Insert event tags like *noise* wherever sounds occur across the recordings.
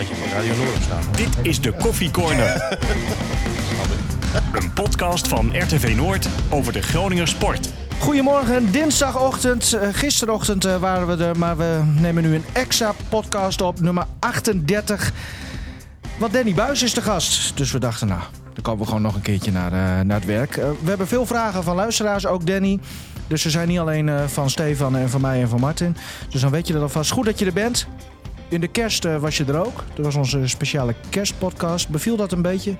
Had je op Radio Noord staan. Dit is de Koffie Corner. Een podcast van RTV Noord over de Groninger sport. Goedemorgen, dinsdagochtend. Uh, gisterochtend uh, waren we er, maar we nemen nu een extra podcast op, nummer 38. Want Danny Buis is de gast. Dus we dachten, nou, dan komen we gewoon nog een keertje naar, uh, naar het werk. we hebben veel vragen van luisteraars, ook Danny. Dus ze zijn niet alleen van Stefan en van mij en van Martin. Dus dan weet je dat alvast. Goed dat je er bent. In de kerst was je er ook. Dat was onze speciale kerstpodcast. Beviel dat een beetje?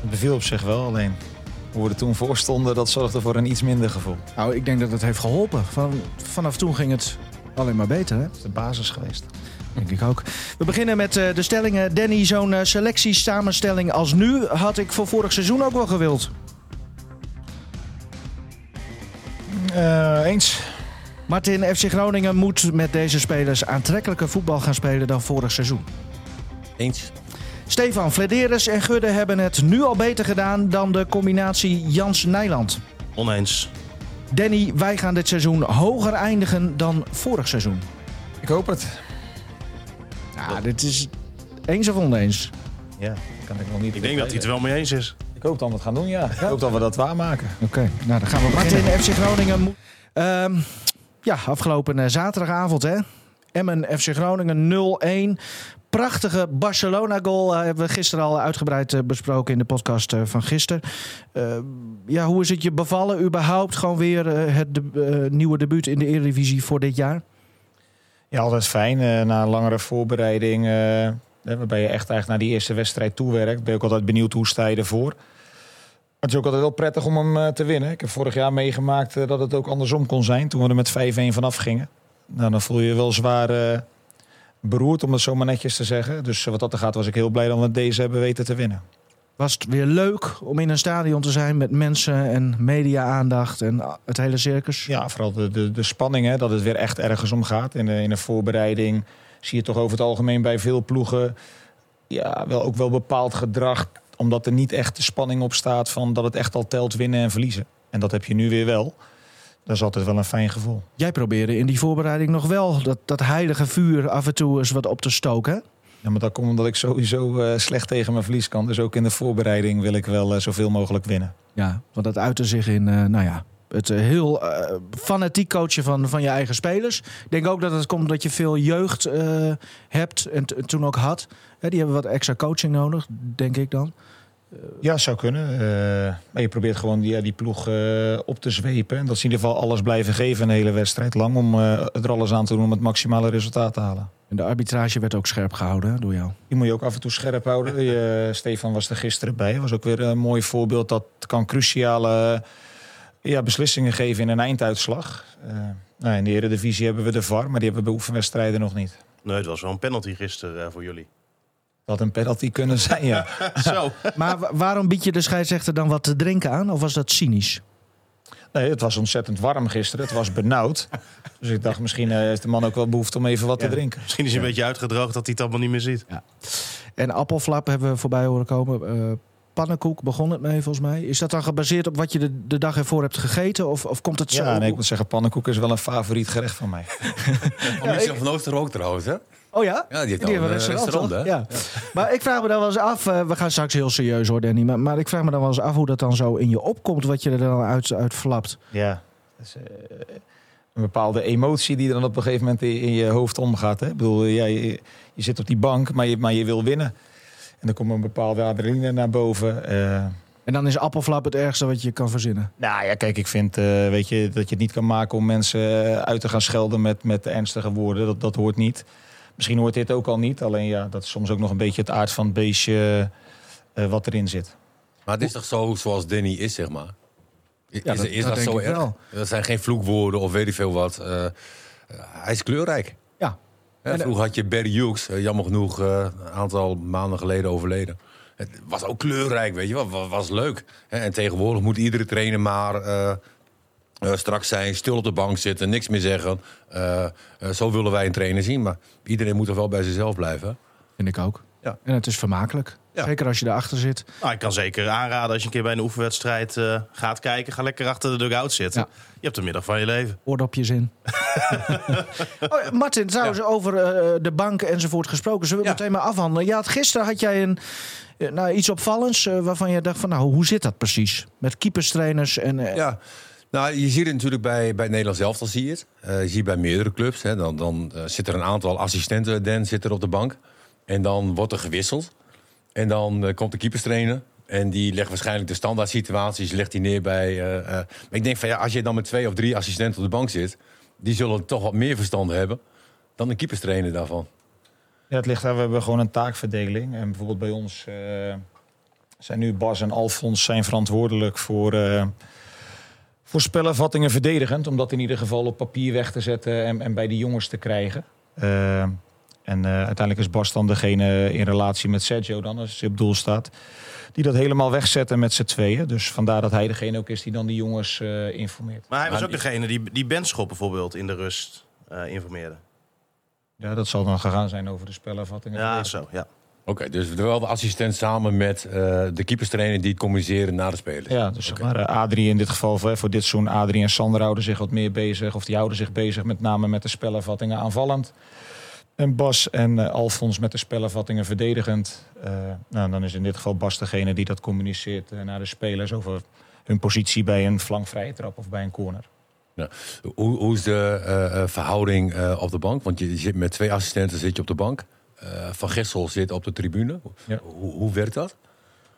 Het beviel op zich wel, alleen hoe we er toen voor stonden, dat zorgde voor een iets minder gevoel. Nou, ik denk dat het heeft geholpen. Van, vanaf toen ging het alleen maar beter. Hè? Dat is de basis geweest. Denk ik ook. We beginnen met uh, de stellingen. Danny, zo'n uh, selectiesamenstelling als nu had ik voor vorig seizoen ook wel gewild. Eens. Martin, FC Groningen moet met deze spelers aantrekkelijker voetbal gaan spelen dan vorig seizoen. Eens. Stefan, Flederis en Gudde hebben het nu al beter gedaan dan de combinatie Jans-Nijland. Oneens. Danny, wij gaan dit seizoen hoger eindigen dan vorig seizoen. Ik hoop het. Ja, dit is eens of oneens? Ja, kan ik nog niet. Ik denk dat hij het wel mee eens is. Ik hoop dat we het gaan doen, ja. Ik hoop dat we dat waarmaken. Oké, okay. nou dan gaan we Martin, FC Groningen. Um, ja, afgelopen uh, zaterdagavond hè. Emmen FC Groningen 0-1 prachtige Barcelona-goal uh, hebben we gisteren al uitgebreid uh, besproken in de podcast van gisteren. ja, hoe is het je bevallen überhaupt gewoon weer het de, nieuwe debuut in de Eredivisie voor dit jaar? Ja, altijd fijn. na langere voorbereiding, waarbij je echt eigenlijk naar die eerste wedstrijd toewerkt, ben ik altijd benieuwd hoe sta je ervoor. Het is ook altijd wel prettig om hem te winnen. Ik heb vorig jaar meegemaakt dat het ook andersom kon zijn toen we er met 5-1 vanaf gingen. Nou, dan voel je je wel zwaar beroerd, om het zo maar netjes te zeggen. Dus wat dat er gaat, was ik heel blij dat we deze hebben weten te winnen. Was het weer leuk om in een stadion te zijn met mensen en media-aandacht en het hele circus? Ja, vooral de, de, de spanning, hè, dat het weer echt ergens om gaat. In de, in de voorbereiding zie je toch over het algemeen bij veel ploegen ja, wel, ook wel bepaald gedrag. Omdat er niet echt de spanning op staat van dat het echt al telt winnen en verliezen. En dat heb je nu weer wel dat is altijd wel een fijn gevoel. Jij probeerde in die voorbereiding nog wel dat, dat heilige vuur af en toe eens wat op te stoken. Ja, maar dat komt omdat ik sowieso uh, slecht tegen mijn verlies kan. Dus ook in de voorbereiding wil ik wel uh, zoveel mogelijk winnen. Ja, want dat uitte zich in, uh, nou ja, het heel fanatiek coachen van, van je eigen spelers. Ik denk ook dat het komt dat je veel jeugd hebt en toen ook had. die hebben wat extra coaching nodig, denk ik dan. Ja, zou kunnen. Uh, maar je probeert gewoon die, die ploeg uh, op te zwepen. En dat ze in ieder geval alles blijven geven een hele wedstrijd lang. Om uh, er alles aan te doen om het maximale resultaat te halen. En de arbitrage werd ook scherp gehouden door jou. Die moet je ook af en toe scherp houden. Je, Stefan was er gisteren bij. was ook weer een mooi voorbeeld. Dat kan cruciale ja, beslissingen geven in een einduitslag. nou, in de Eredivisie hebben we de VAR. Maar die hebben we bij oefenwedstrijden nog niet. Nee, het was wel een penalty gisteren voor jullie had een penalty kunnen zijn, ja. *laughs* Zo. Maar waarom bied je de scheidsrechter dan wat te drinken aan? Of was dat cynisch? Nee, het was ontzettend warm gisteren. Het was benauwd. Dus ik dacht, misschien eh, heeft de man ook wel behoefte om even wat te drinken. Misschien is hij een beetje uitgedroogd dat hij het allemaal niet meer ziet. Ja. En appelflap hebben we voorbij horen komen. Uh, pannenkoek begon het mee volgens mij. Is dat dan gebaseerd op wat je de, de dag ervoor hebt gegeten? Of, of komt het zo? Ja, nee, ik moet zeggen, pannenkoek is wel een favoriet gerecht van mij. *laughs* Om van Ooster ook trouwens, hè? Oh ja? Ja, die, die hebben een restaurant, ja. ja. Maar ik vraag me dan wel eens af, uh, we gaan straks heel serieus hoor Danny, maar, maar, ik vraag me dan wel eens af hoe dat dan zo in je opkomt, wat je er dan uit, uit flapt. Ja, dat is, uh, een bepaalde emotie die er dan op een gegeven moment in, in je hoofd omgaat. Hè? Ik bedoel, ja, je, je, zit op die bank, maar je, maar je wil winnen. En dan komt een bepaalde adrenaline naar boven. Uh, en dan is appelflap het ergste wat je kan verzinnen. Nou ja, kijk, ik vind weet je, dat je het niet kan maken om mensen uit te gaan schelden met, met ernstige woorden. Dat, dat hoort niet. Misschien hoort dit ook al niet. Alleen ja, dat is soms ook nog een beetje het aard van het beestje uh, wat erin zit. Maar het is toch zo zoals Danny is, zeg maar? Is, ja, dat, is dat, dat zo erg? Wel. Dat zijn geen vloekwoorden of weet ik veel wat. Uh, hij is kleurrijk. Ja. ja vroeger had je Barry Hughes, jammer genoeg een aantal maanden geleden overleden. Het was ook kleurrijk, weet je wel. Was, was leuk. En tegenwoordig moet iedere trainer maar uh, straks zijn, stil op de bank zitten, niks meer zeggen. Uh, uh, zo willen wij een trainer zien. Maar iedereen moet toch wel bij zichzelf blijven. Vind ik ook. Ja. En het is vermakelijk. Ja. Zeker als je erachter zit. Nou, ik kan zeker aanraden als je een keer bij een oefenwedstrijd eh, gaat kijken. Ga lekker achter de dugout zitten. Ja. Je hebt de middag van je leven. Oordopjes in. *laughs* oh, ja, Martin, trouwens, over eh, de bank enzovoort gesproken. Zullen we Ja. meteen maar afhandelen? Ja, gisteren had jij een, eh, nou, iets opvallends eh, waarvan je dacht van... nou, hoe zit dat precies? Met keeperstrainers en... eh, Ja, nou, je ziet het natuurlijk bij, bij Nederlands elftal, zie je het. Eh, je ziet bij meerdere clubs. Hè, dan dan eh, zit er een aantal assistenten, Dan zit op de bank. En dan wordt er gewisseld. En dan eh, komt de keeperstrainer. En die legt waarschijnlijk de standaard situaties legt hij neer bij... ik denk van ja, als je dan met twee of drie assistenten op de bank zit... die zullen toch wat meer verstand hebben dan de keeperstrainer daarvan. Ja, het ligt daar. We hebben gewoon een taakverdeling. En bijvoorbeeld bij ons zijn nu Bas en Alfons zijn verantwoordelijk voor, eh voor spelervattingen verdedigend. Om dat in ieder geval op papier weg te zetten en, en bij de jongens te krijgen. Eh, en eh, uiteindelijk is Bas dan degene in relatie met Sergio dan, als hij op doel staat. Die dat helemaal wegzetten met z'n tweeën. Dus vandaar dat hij degene ook is die dan die jongens eh, informeert. Maar hij was ook degene die, die Benschop bijvoorbeeld in de rust eh, informeerde. Ja, dat zal dan gegaan zijn over de spelervattingen. Ja, zo. Ja. Oké, dus wel de assistent samen met eh, de keeperstrainer die het communiceren naar de spelers. Ja, dus zeg maar, eh, Adrie in dit geval voor, voor dit seizoen. Adrie en Sander houden zich wat meer bezig. Of die houden zich bezig met name met de spelervattingen aanvallend. En Bas en eh, Alfons met de spelervattingen verdedigend. Nou, dan is in dit geval Bas degene die dat communiceert naar de spelers over hun positie bij een flankvrije trap of bij een corner. Hoe, hoe is de verhouding op de bank? Want je zit met twee assistenten zit je op de bank. Eh, Van Gessel zit op de tribune. Ja. Hoe, hoe werkt dat?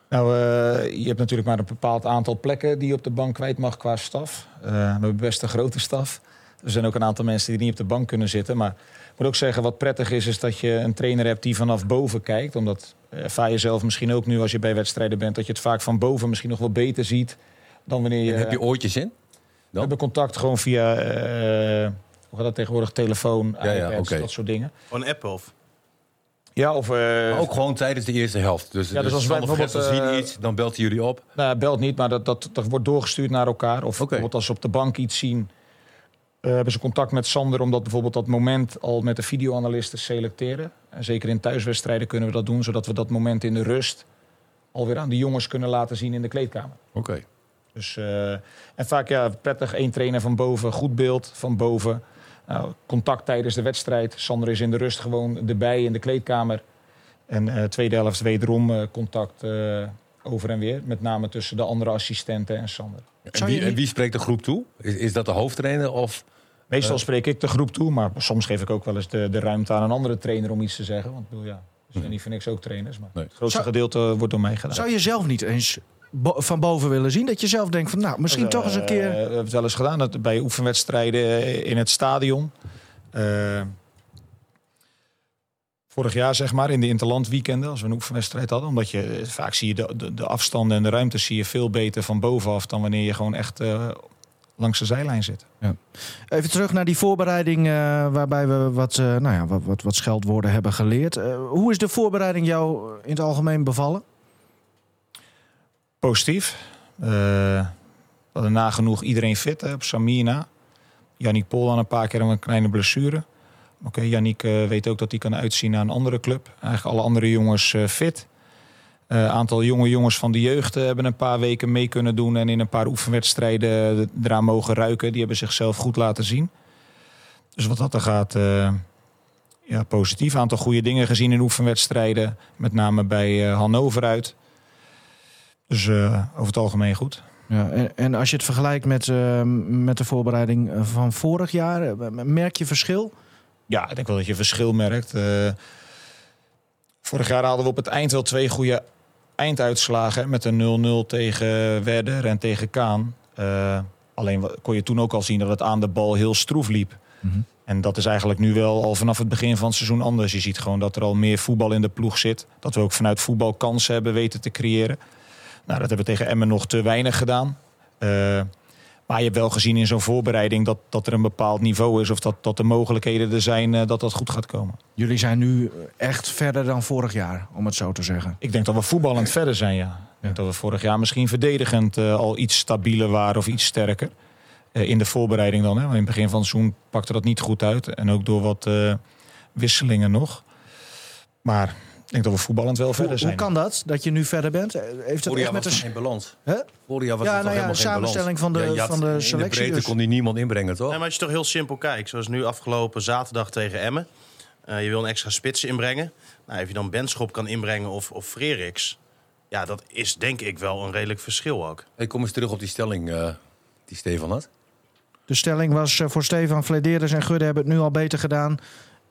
Nou, eh, je hebt natuurlijk maar een bepaald aantal plekken die je op de bank kwijt mag qua staf. Eh, we hebben best een grote staf. Er zijn ook een aantal mensen die niet op de bank kunnen zitten. Maar ik moet ook zeggen, wat prettig is, is dat je een trainer hebt die vanaf boven kijkt. Omdat eh, ervaar je zelf misschien ook nu als je bij wedstrijden bent, dat je het vaak van boven misschien nog wel beter ziet dan wanneer je. En heb je oortjes in? we hebben contact gewoon via, eh, hoe gaat dat tegenwoordig, telefoon, Ja, ja, dat soort dingen. Een app of? Ja, of... eh, Maar ook gewoon tijdens de eerste helft. Dus, Ja, dus dus als wij of bijvoorbeeld, zien eh, iets, dan belt hij jullie op. Nou, belt niet, maar dat, dat, dat wordt doorgestuurd naar elkaar. Of bijvoorbeeld als ze op de bank iets zien, eh, hebben ze contact met Sander om dat bijvoorbeeld dat moment al met de videoanalist te selecteren. En zeker in thuiswedstrijden kunnen we dat doen, zodat we dat moment in de rust alweer aan de jongens kunnen laten zien in de kleedkamer. Oké. Dus, en vaak ja, prettig één trainer van boven, goed beeld van boven. Nou, contact tijdens de wedstrijd. Sander is in de rust gewoon erbij in de kleedkamer. En eh tweede helft wederom eh, contact eh, over en weer. Met name tussen de andere assistenten en Sander. En wie, en wie spreekt de groep toe? Is, is dat de hoofdtrainer of... Meestal spreek ik de groep toe, maar soms geef ik ook wel eens de, de ruimte aan een andere trainer om iets te zeggen. Want ik bedoel, ja, ze zijn niet voor niks ook trainers. Maar Nee. het grootste Zou- gedeelte wordt door mij gedaan. Zou je zelf niet eens bo- van boven willen zien? Dat je zelf denkt van, nou, misschien toch eens een Eh, keer... we hebben het wel eens gedaan dat bij oefenwedstrijden in het stadion. Eh, vorig jaar, zeg maar, in de interland weekenden, als we een oefenwedstrijd hadden. Omdat je eh, vaak zie je de, de, de afstanden en de ruimtes zie je veel beter van bovenaf dan wanneer je gewoon echt eh, langs de zijlijn zit. Even terug naar die voorbereiding eh, waarbij we wat, eh, nou ja, wat, wat, wat scheldwoorden hebben geleerd. Eh, hoe is de voorbereiding jou in het algemeen bevallen? Positief. Hadden nagenoeg iedereen fit hè, op Samina. Yannick Pol dan een paar keer een kleine blessure. Oké, Yannick eh, weet ook dat hij kan uitzien naar een andere club. Eigenlijk alle andere jongens eh, fit. Een aantal jonge jongens van de jeugd hebben een paar weken mee kunnen doen... en in een paar oefenwedstrijden eraan mogen ruiken. Die hebben zichzelf goed laten zien. Dus wat dat er gaat, ja, positief. Een aantal goede dingen gezien in oefenwedstrijden. Met name bij Hannover uit. Dus eh, over het algemeen goed. Ja, en, en als je het vergelijkt met, eh, met de voorbereiding van vorig jaar, eh, merk je verschil? Ja, ik denk wel dat je verschil merkt. Vorig jaar hadden we op het eind wel twee goede einduitslagen. Met een 0-0 tegen Werder en tegen Kaan. Alleen kon je toen ook al zien dat het aan de bal heel stroef liep. En dat is eigenlijk nu wel al vanaf het begin van het seizoen anders. Je ziet gewoon dat er al meer voetbal in de ploeg zit. Dat we ook vanuit voetbal kansen hebben weten te creëren. Nou, dat hebben we tegen Emmen nog te weinig gedaan. Eh, maar je hebt wel gezien in zo'n voorbereiding dat, dat er een bepaald niveau is. Of dat, dat de mogelijkheden er zijn eh, dat dat goed gaat komen. Jullie zijn nu echt verder dan vorig jaar, om het zo te zeggen. Ik denk dat we voetballend verder zijn, ja. Ik denk dat we vorig jaar misschien verdedigend eh, al iets stabieler waren of iets sterker. In de voorbereiding dan. Hè. Want in het begin van het seizoen pakte dat niet goed uit. En ook door wat wisselingen nog. Maar denk dat we voetballend wel verder zijn. hoe kan dat, dat je nu verder bent? Eh, Heeft het echt met er geen balans. Hè? Vorig jaar was Ja, er nou ja, helemaal geen samenstelling balans. van de- had- van de In selectie de breedte dus. kon die niemand inbrengen, toch? Nee, maar als je toch heel simpel kijkt, zoals nu afgelopen zaterdag tegen Emmen. eh, je wil een extra spits inbrengen. Nou, of je dan Benschop kan inbrengen of, of Freriks. Ja, dat is denk ik wel een redelijk verschil ook. Ik kom eens terug op die stelling eh, die Stefan had. De stelling was eh, voor Stefan Flederis en Gudde hebben het nu al beter gedaan.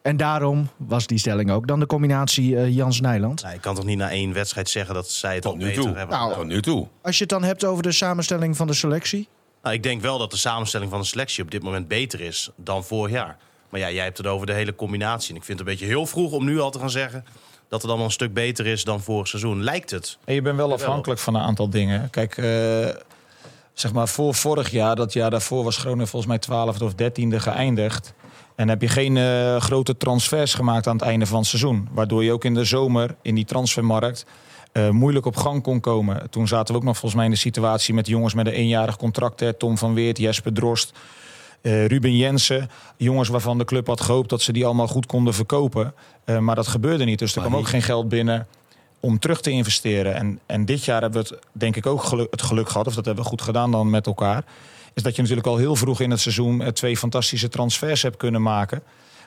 En daarom was die stelling ook dan de combinatie eh, Jans Nijland. Nou, je kan toch niet na één wedstrijd zeggen dat zij het Tot al nu beter toe. hebben Nou? Tot nu toe. Als je het dan hebt over de samenstelling van de selectie. Nou, ik denk wel dat de samenstelling van de selectie op dit moment beter is dan vorig jaar. Maar ja, jij hebt het over de hele combinatie. En ik vind het een beetje heel vroeg om nu al te gaan zeggen dat het allemaal een stuk beter is dan vorig seizoen. Lijkt het. En je bent wel afhankelijk van een aantal dingen. Kijk, eh, zeg maar voor vorig jaar, dat jaar daarvoor was Groningen volgens mij 12 of 13e geëindigd. En heb je geen eh, grote transfers gemaakt aan het einde van het seizoen. Waardoor je ook in de zomer in die transfermarkt eh, moeilijk op gang kon komen. Toen zaten we ook nog volgens mij in de situatie met jongens met een eenjarig contract. Hè. Tom van Weert, Jesper Drost, eh, Ruben Jensen. Jongens waarvan de club had gehoopt dat ze die allemaal goed konden verkopen. Maar dat gebeurde niet. Dus er kwam ook geen geld binnen om terug te investeren. En, en dit jaar hebben we het denk ik ook geluk, het geluk gehad, of dat hebben we goed gedaan dan met elkaar. Is dat je natuurlijk al heel vroeg in het seizoen eh, twee fantastische transfers hebt kunnen maken.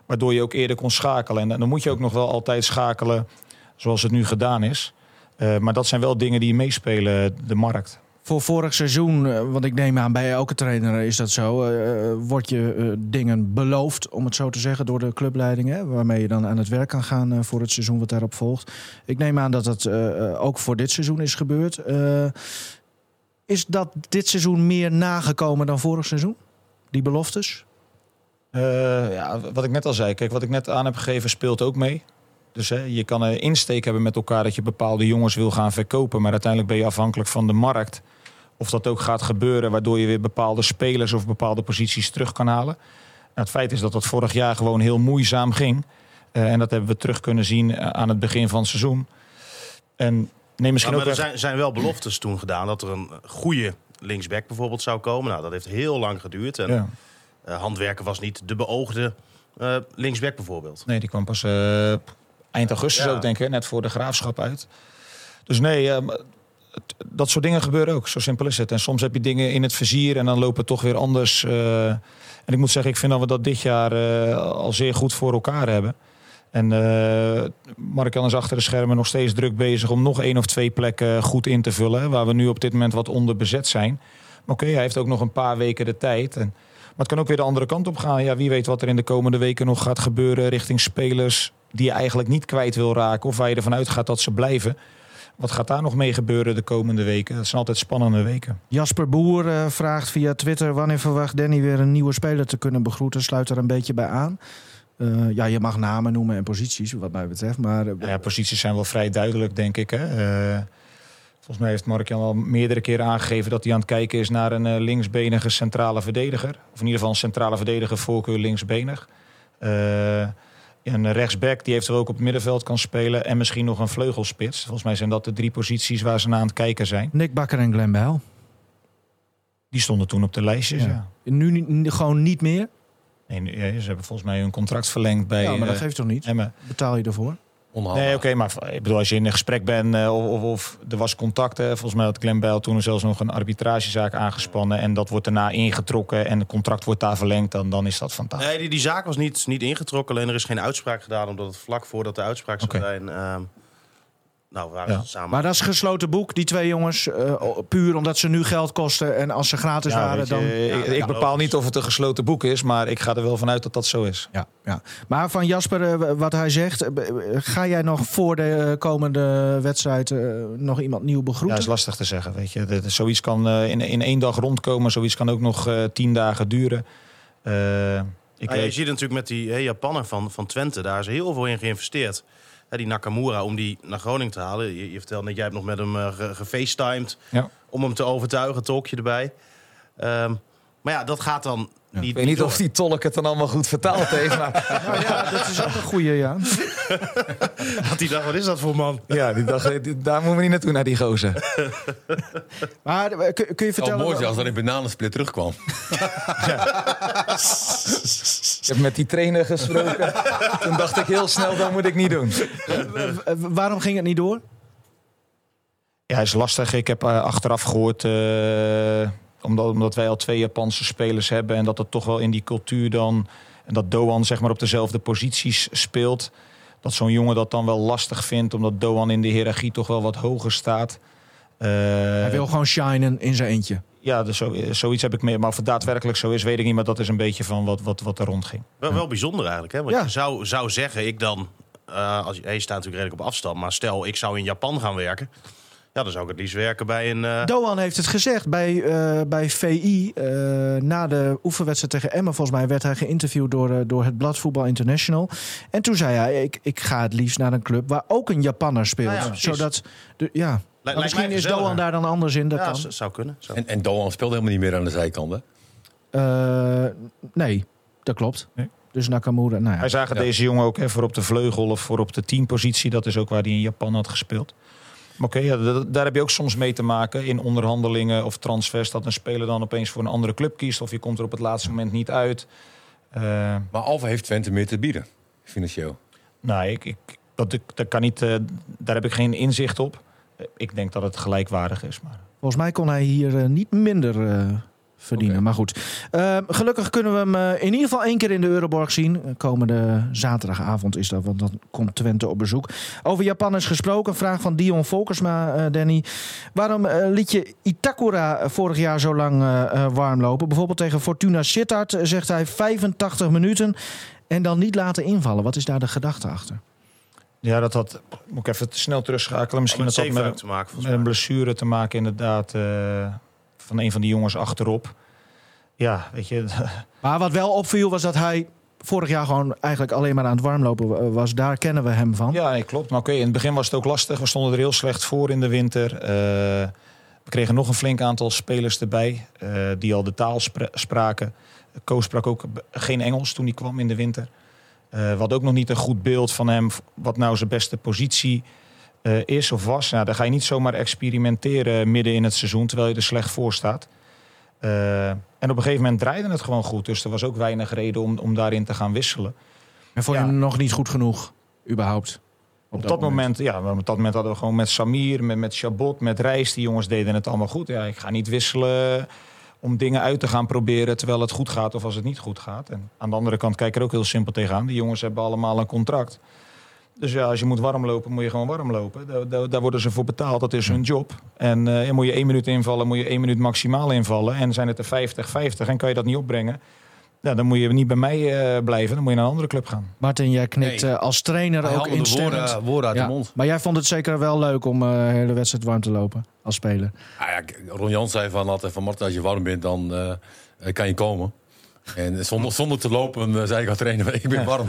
Waardoor je ook eerder kon schakelen. En dan moet je ook nog wel altijd schakelen zoals het nu gedaan is. Eh, maar dat zijn wel dingen die meespelen, de markt. Voor vorig seizoen, eh, want ik neem aan bij elke trainer is dat zo, eh, wordt je dingen beloofd, om het zo te zeggen, door de clubleiding. Hè, waarmee je dan aan het werk kan gaan voor het seizoen wat daarop volgt. Ik neem aan dat dat ook voor dit seizoen is gebeurd. Is dat dit seizoen meer nagekomen dan vorig seizoen? Die beloftes? Eh, ja, wat ik net al zei, kijk, wat ik net aan heb gegeven speelt ook mee. Dus hè, je kan een insteek hebben met elkaar dat je bepaalde jongens wil gaan verkopen. Maar uiteindelijk ben je afhankelijk van de markt. Of dat ook gaat gebeuren, waardoor je weer bepaalde spelers of bepaalde posities terug kan halen. Nou, het feit is dat dat vorig jaar gewoon heel moeizaam ging. Eh, en dat hebben we terug kunnen zien eh, aan het begin van het seizoen. En neem misschien Maar, ook er zijn, zijn wel beloftes toen gedaan dat er een goede linksback bijvoorbeeld zou komen. Nou, dat heeft heel lang geduurd. En Ja. eh, handwerken was niet de beoogde eh, linksback bijvoorbeeld. Nee, die kwam pas eh, eind augustus Ja. ook, denk ik, net voor de graafschap uit. Dus nee, eh, dat soort dingen gebeuren ook. Zo simpel is het. En soms heb je dingen in het vizier en dan lopen het toch weer anders. eh. en ik moet zeggen, ik vind dat we dat dit jaar eh, al zeer goed voor elkaar hebben. En eh Mark-Jan is achter de schermen nog steeds druk bezig om nog één of twee plekken goed in te vullen. Waar we nu op dit moment wat onder bezet zijn. Maar oké, hij heeft ook nog een paar weken de tijd. En, maar het kan ook weer de andere kant op gaan. Ja, wie weet wat er in de komende weken nog gaat gebeuren richting spelers die je eigenlijk niet kwijt wil raken. Of waar je ervan uitgaat dat ze blijven. Wat gaat daar nog mee gebeuren de komende weken? Dat zijn altijd spannende weken. Jasper Boer eh, vraagt via Twitter wanneer verwacht Danny weer een nieuwe speler te kunnen begroeten. Sluit er een beetje bij aan. Eh, ja, je mag namen noemen en posities, wat mij betreft. Maar eh, Nou ja, posities zijn wel vrij duidelijk, denk ik. Hè? Eh, volgens mij heeft Mark-Jan al meerdere keren aangegeven dat hij aan het kijken is naar een linksbenige centrale verdediger. Of in ieder geval een centrale verdediger voorkeur linksbenig. Eh, een rechtsback die eventueel ook op het middenveld kan spelen. En misschien nog een vleugelspits. Volgens mij zijn dat de drie posities waar ze naar aan het kijken zijn. Nick Bakker en Glenn Bijl. Die stonden toen op de lijstjes. Ja. Ja. Nu gewoon niet meer. Ja, ze hebben volgens mij hun contract verlengd bij ja, maar dat eh, geeft toch niet? Emmen. Betaal je ervoor? Onhaalbaar. Nee, oké, maar ik bedoel, als je in een gesprek bent eh, of, of, of er was contact, hè, volgens mij had Glenn Bijl toen zelfs nog een arbitragezaak aangespannen en dat wordt daarna ingetrokken en het contract wordt daar verlengd, dan, dan is dat fantastisch. Nee, die, die zaak was niet, niet ingetrokken. Alleen er is geen uitspraak gedaan, omdat het vlak voordat de uitspraak zou zijn. ehm, nou, we waren Ja. samen. Maar dat is gesloten boek, die twee jongens. eh, puur omdat ze nu geld kosten. En als ze gratis Ja, waren, je, dan... ik, ik ja, bepaal niet of het een gesloten boek is, maar ik ga er wel vanuit dat dat zo is. Ja, ja. Maar van Jasper, eh, wat hij zegt, eh, ga jij nog voor de komende wedstrijd eh, nog iemand nieuw Ja, begroeten? is lastig te zeggen. Weet je. Dat- Zoiets kan eh, in, in één dag rondkomen, zoiets kan ook nog eh, tien dagen duren. Eh, ik Nou, je ziet natuurlijk met die hè, Japaner van, van Twente, daar is heel veel in geïnvesteerd. Hè, die Nakamura, om die naar Groningen te halen. Je, je vertelt net, jij hebt nog met hem eh, ge- gefacetimed Ja. om hem te overtuigen, tolkje erbij. Ehm, maar ja, dat gaat dan niet ik weet niet of die tolk het dan allemaal goed vertaald heeft. Maar *laughs* ja, dat is ook een goede, ja. Had hij dacht, wat is dat voor man? Ja, die dacht, eh, die- daar moeten we niet naartoe, naar die gozer. Maar eh, kun, kun je vertellen... mooi zijn als dat in bananensplit terugkwam. Ik heb met die trainer gesproken. Toen dacht ik heel snel, dat moet ik niet doen. Eh, waarom ging het niet door? Ja, is lastig. Ik heb eh, achteraf gehoord, eh, omdat, omdat wij al twee Japanse spelers hebben... en dat het toch wel in die cultuur dan... en dat Doan zeg maar op dezelfde posities speelt... dat zo'n jongen dat dan wel lastig vindt... omdat Doan in de hiërarchie toch wel wat hoger staat. Eh, Hij wil gewoon shinen in zijn eentje. Ja, dus zo, zoiets heb ik mee. Maar of het daadwerkelijk zo is, weet ik niet. Maar dat is een beetje van wat, wat, wat er rondging. Wel, wel bijzonder eigenlijk, hè? Want Ja. je zou, zou zeggen, ik dan... eh als je staat natuurlijk redelijk op afstand, maar stel ik zou in Japan gaan werken... Ja, dan zou ik het liefst werken bij een... eh, Doan heeft het gezegd bij, eh, bij VI. eh, na de oefenwedstrijd tegen Emmen, volgens mij, werd hij geïnterviewd door, door het blad Voetbal International. En toen zei hij: ik, ik ga het liefst naar een club waar ook een Japanner speelt. Nou ja, zodat. De, ja. Misschien is. Doan daar dan anders in. Dat ja, kan. zou kunnen. Zou- En, en Doan speelt helemaal niet meer aan de zijkant, hè? Eh, nee, dat klopt. Nee. Dus Nakamura. Nou ja. Wij zagen Ja. deze jongen ook hè, voor op de vleugel of voor op de teampositie. Dat is ook waar hij in Japan had gespeeld. Maar oké, ja, daar heb je ook soms mee te maken in onderhandelingen of transfers. Dat een speler dan opeens voor een andere club kiest. Of je komt er op het laatste moment niet uit. Eh, Maar Alfa heeft Twente meer te bieden, financieel. nou, ik, ik, dat, ik, dat kan niet, eh, daar heb ik geen inzicht op. Ik denk dat het gelijkwaardig is. Maar... Volgens mij kon hij hier eh, niet minder eh, verdienen. Maar goed. Eh, gelukkig kunnen we hem eh, in ieder geval één keer in de Euroborg zien. Komende zaterdagavond is dat, want dan komt Twente op bezoek. Over Japanners gesproken. Een vraag van Dion Volkersma, eh, Danny. Waarom eh, liet je Itakura vorig jaar zo lang warm lopen? Bijvoorbeeld tegen Fortuna Sittard zegt hij 85 minuten. En dan niet laten invallen. Wat is daar de gedachte achter? Ja, dat had. Moet ik even te snel terugschakelen. Misschien met dat dat met, te maken, met een blessure te maken, inderdaad. eh, van een van die jongens achterop. Ja, weet je. *laughs* Maar wat wel opviel was dat hij vorig jaar gewoon eigenlijk alleen maar aan het warmlopen was. Daar kennen we hem van. Ja, nee, klopt. Maar oké, in het begin was het ook lastig. We stonden er heel slecht voor in de winter. Eh, we kregen nog een flink aantal spelers erbij eh, die al de taal spra- spraken. Koos sprak ook geen Engels toen hij kwam in de winter. Eh we hadden ook nog niet een goed beeld van hem, wat nou zijn beste positie eh, is of was. Nou, dan ga je niet zomaar experimenteren midden in het seizoen, terwijl je er slecht voor staat. Eh, en op een gegeven moment draaide het gewoon goed. Dus er was ook weinig reden om, om daarin te gaan wisselen. En vond je Ja. hem nog niet goed genoeg, überhaupt? Op, dat, moment, ja, op dat moment hadden we gewoon met Samir, met, met Chabot, met Reis, die jongens deden het allemaal goed. Ja, ik ga niet wisselen om dingen uit te gaan proberen terwijl het goed gaat of als het niet goed gaat. En aan de andere kant kijk ik er ook heel simpel tegenaan. Die jongens hebben allemaal een contract. Dus ja, als je moet warm lopen, moet je gewoon warm lopen. Daar, daar, daar worden ze voor betaald, dat is hun job. En eh, en moet je één minuut invallen, moet je één minuut maximaal invallen. En zijn het er 50, 50 en kan je dat niet opbrengen... Ja, dan moet je niet bij mij eh, blijven, dan moet je naar een andere club gaan. Martin, jij knikt Nee. eh, als trainer Hij ook instemmend. woorden, woorden uit Ja, de mond. Maar jij vond het zeker wel leuk om eh, de hele wedstrijd warm te lopen als speler. Ah ja, k- Ron Jans zei van altijd van Martin, als je warm bent, dan kan je komen. En zonder, zonder te lopen zei ik als trainer, *laughs* ik ben warm.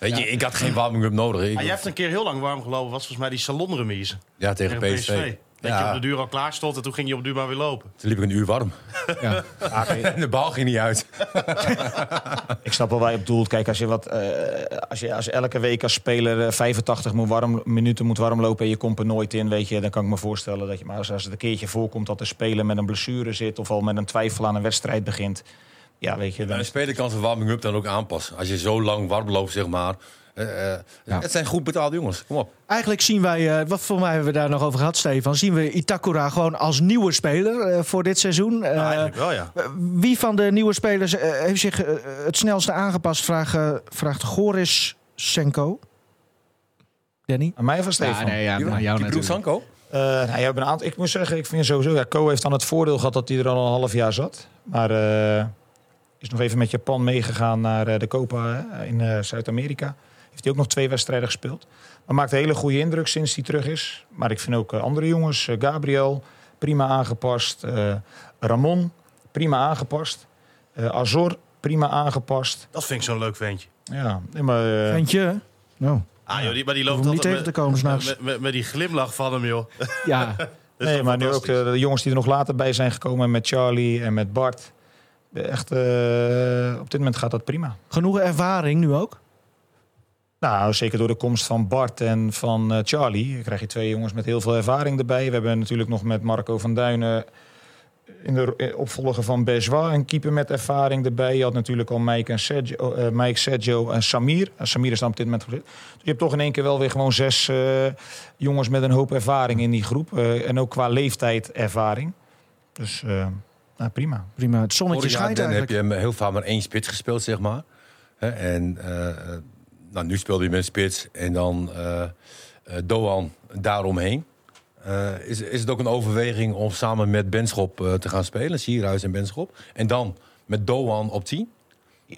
Weet je, ik had geen warming-up nodig. Ik, Ah, jij hebt een keer heel lang warm gelopen, was volgens mij die salonremise ja, tegen, tegen PSV. PSV. Dat je op de duur al klaar stond en toen ging je op de duur maar weer lopen. toen liep ik een uur warm. Ja. *laughs* en de bal ging niet uit. *laughs* Ik snap wel waar je op doelt. Kijk, als je, wat, eh, als je als je elke week als speler eh, 85 moet warm, minuten moet warmlopen en je komt er nooit in, weet je, dan kan ik me voorstellen dat je, maar als, als het een keertje voorkomt dat de speler met een blessure zit of al met een twijfel aan een wedstrijd begint, ja, weet je, dan Een speler kan zijn warming-up dan ook aanpassen. Als je zo lang warm loopt, zeg maar. Eh, eh, Ja. Het zijn goed betaalde jongens. Kom op. Eigenlijk zien wij, eh, wat voor mij hebben we daar nog over gehad, Stefan, zien we Itakura gewoon als nieuwe speler eh, voor dit seizoen. Eh, Nou, eigenlijk wel, ja. wie van de nieuwe spelers heeft zich het snelste aangepast, vraagt, eh, vraagt Goris Senko. Danny? aan mij van Stefan. ja, Die- maar die jou natuurlijk. Sanko? Eh, nou, aantal, ik moet zeggen, ik vind sowieso, ja, Co heeft dan het voordeel gehad dat hij er al een half jaar zat. Maar eh, is nog even met Japan meegegaan naar eh, de Copa in eh, Zuid-Amerika. Heeft hij ook nog twee wedstrijden gespeeld. Maar maakt een hele goede indruk sinds hij terug is. Maar ik vind ook eh, andere jongens, Gabriel, prima aangepast. eh, Ramon, prima aangepast. Eh, Azor, prima aangepast. Dat vind ik zo'n leuk ventje. Ja, nee, maar... Ventje? Nou, Ah, joh, die, maar die loopt niet altijd tegen te met, komen s'nachts. met, met, met die glimlach van hem, joh. Ja, *laughs* nee, maar nu ook de jongens die er nog later bij zijn gekomen met Charlie en met Bart. Echt, eh, op dit moment gaat dat prima. genoeg ervaring nu ook? Nou, zeker door de komst van Bart en van eh, Charlie krijg je twee jongens met heel veel ervaring erbij. We hebben natuurlijk nog met Marco van Duinen in de eh, opvolger van Bejois een keeper met ervaring erbij. Je had natuurlijk al Mike, en Sergio, eh, Mike Sergio en Samir. Samir is dan op dit moment... Dus je hebt toch in één keer wel weer gewoon zes eh, jongens met een hoop ervaring in die groep. Eh, en ook qua leeftijd ervaring. Dus eh, nou, prima. Prima. Het zonnetje Vorig jaar schijnt dan heb je hem heel vaak maar één spits gespeeld, zeg maar. Hè, en eh, nou, nu speelde hij met een spits en dan eh, eh, Doan daaromheen. Eh, is, is het ook een overweging om samen met Benschop eh, te gaan spelen, Sierhuis en Benschop? En dan met Doan op 10?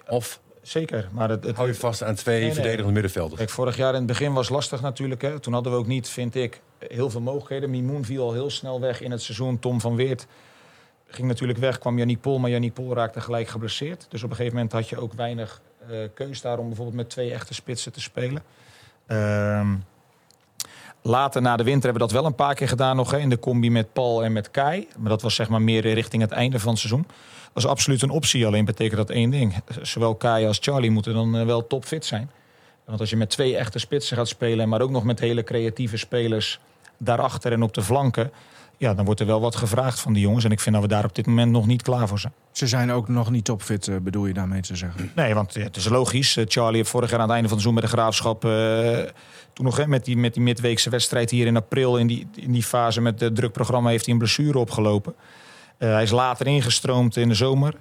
Of Zeker. Maar het, het, hou je vast aan twee Nee, nee. verdedigende middenvelders? Kijk, vorig jaar in het begin was lastig natuurlijk. Hè. Toen hadden we ook niet, vind ik, heel veel mogelijkheden. Mimoen viel al heel snel weg in het seizoen. Tom van Weert ging natuurlijk weg, kwam Yannick Pol. Maar Yannick Pol raakte gelijk geblesseerd. Dus op een gegeven moment had je ook weinig eh, keus daar om bijvoorbeeld met twee echte spitsen te spelen. Ehm, later na de winter hebben we dat wel een paar keer gedaan nog. Hè, in de combi met Paul en met Kai. Maar dat was zeg maar meer richting het einde van het seizoen. Dat was absoluut een optie. Alleen betekent dat één ding. Zowel Kai als Charlie moeten dan eh, wel topfit zijn. Want als je met twee echte spitsen gaat spelen, maar ook nog met hele creatieve spelers daarachter en op de flanken, ja, dan wordt er wel wat gevraagd van die jongens. En ik vind dat we daar op dit moment nog niet klaar voor zijn. Ze zijn ook nog niet topfit, eh, bedoel je daarmee te zeggen? Nee, want het is logisch. Eh, Charlie heeft vorig jaar aan het einde van het seizoen met de graafschap. eh, toen nog hè, met, die, met die midweekse wedstrijd hier in april. In die, in die fase met het druk programma heeft hij een blessure opgelopen. Hij is later ingestroomd in de zomer.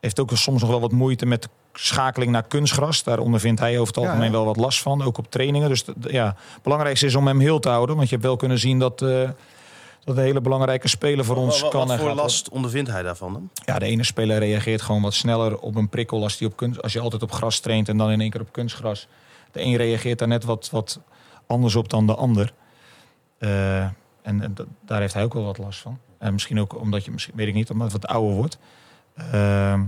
Heeft ook soms nog wel wat moeite met de schakeling naar kunstgras. Daar ondervindt hij over het algemeen ja. wel wat last van. Ook op trainingen. Dus ja, het belangrijkste is om hem heel te houden. Want je hebt wel kunnen zien dat. eh, dat een hele belangrijke speler voor ons Wat, kan wat en voor last ondervindt hij daarvan dan? Ja, de ene speler reageert gewoon wat sneller op een prikkel als, die op kunst, als je altijd op gras traint en dan in één keer op kunstgras. De een reageert daar net wat, wat anders op dan de ander. Eh, en en daar heeft hij ook wel wat last van. En misschien ook omdat je, misschien, weet ik niet, omdat het wat ouder wordt. Ehm,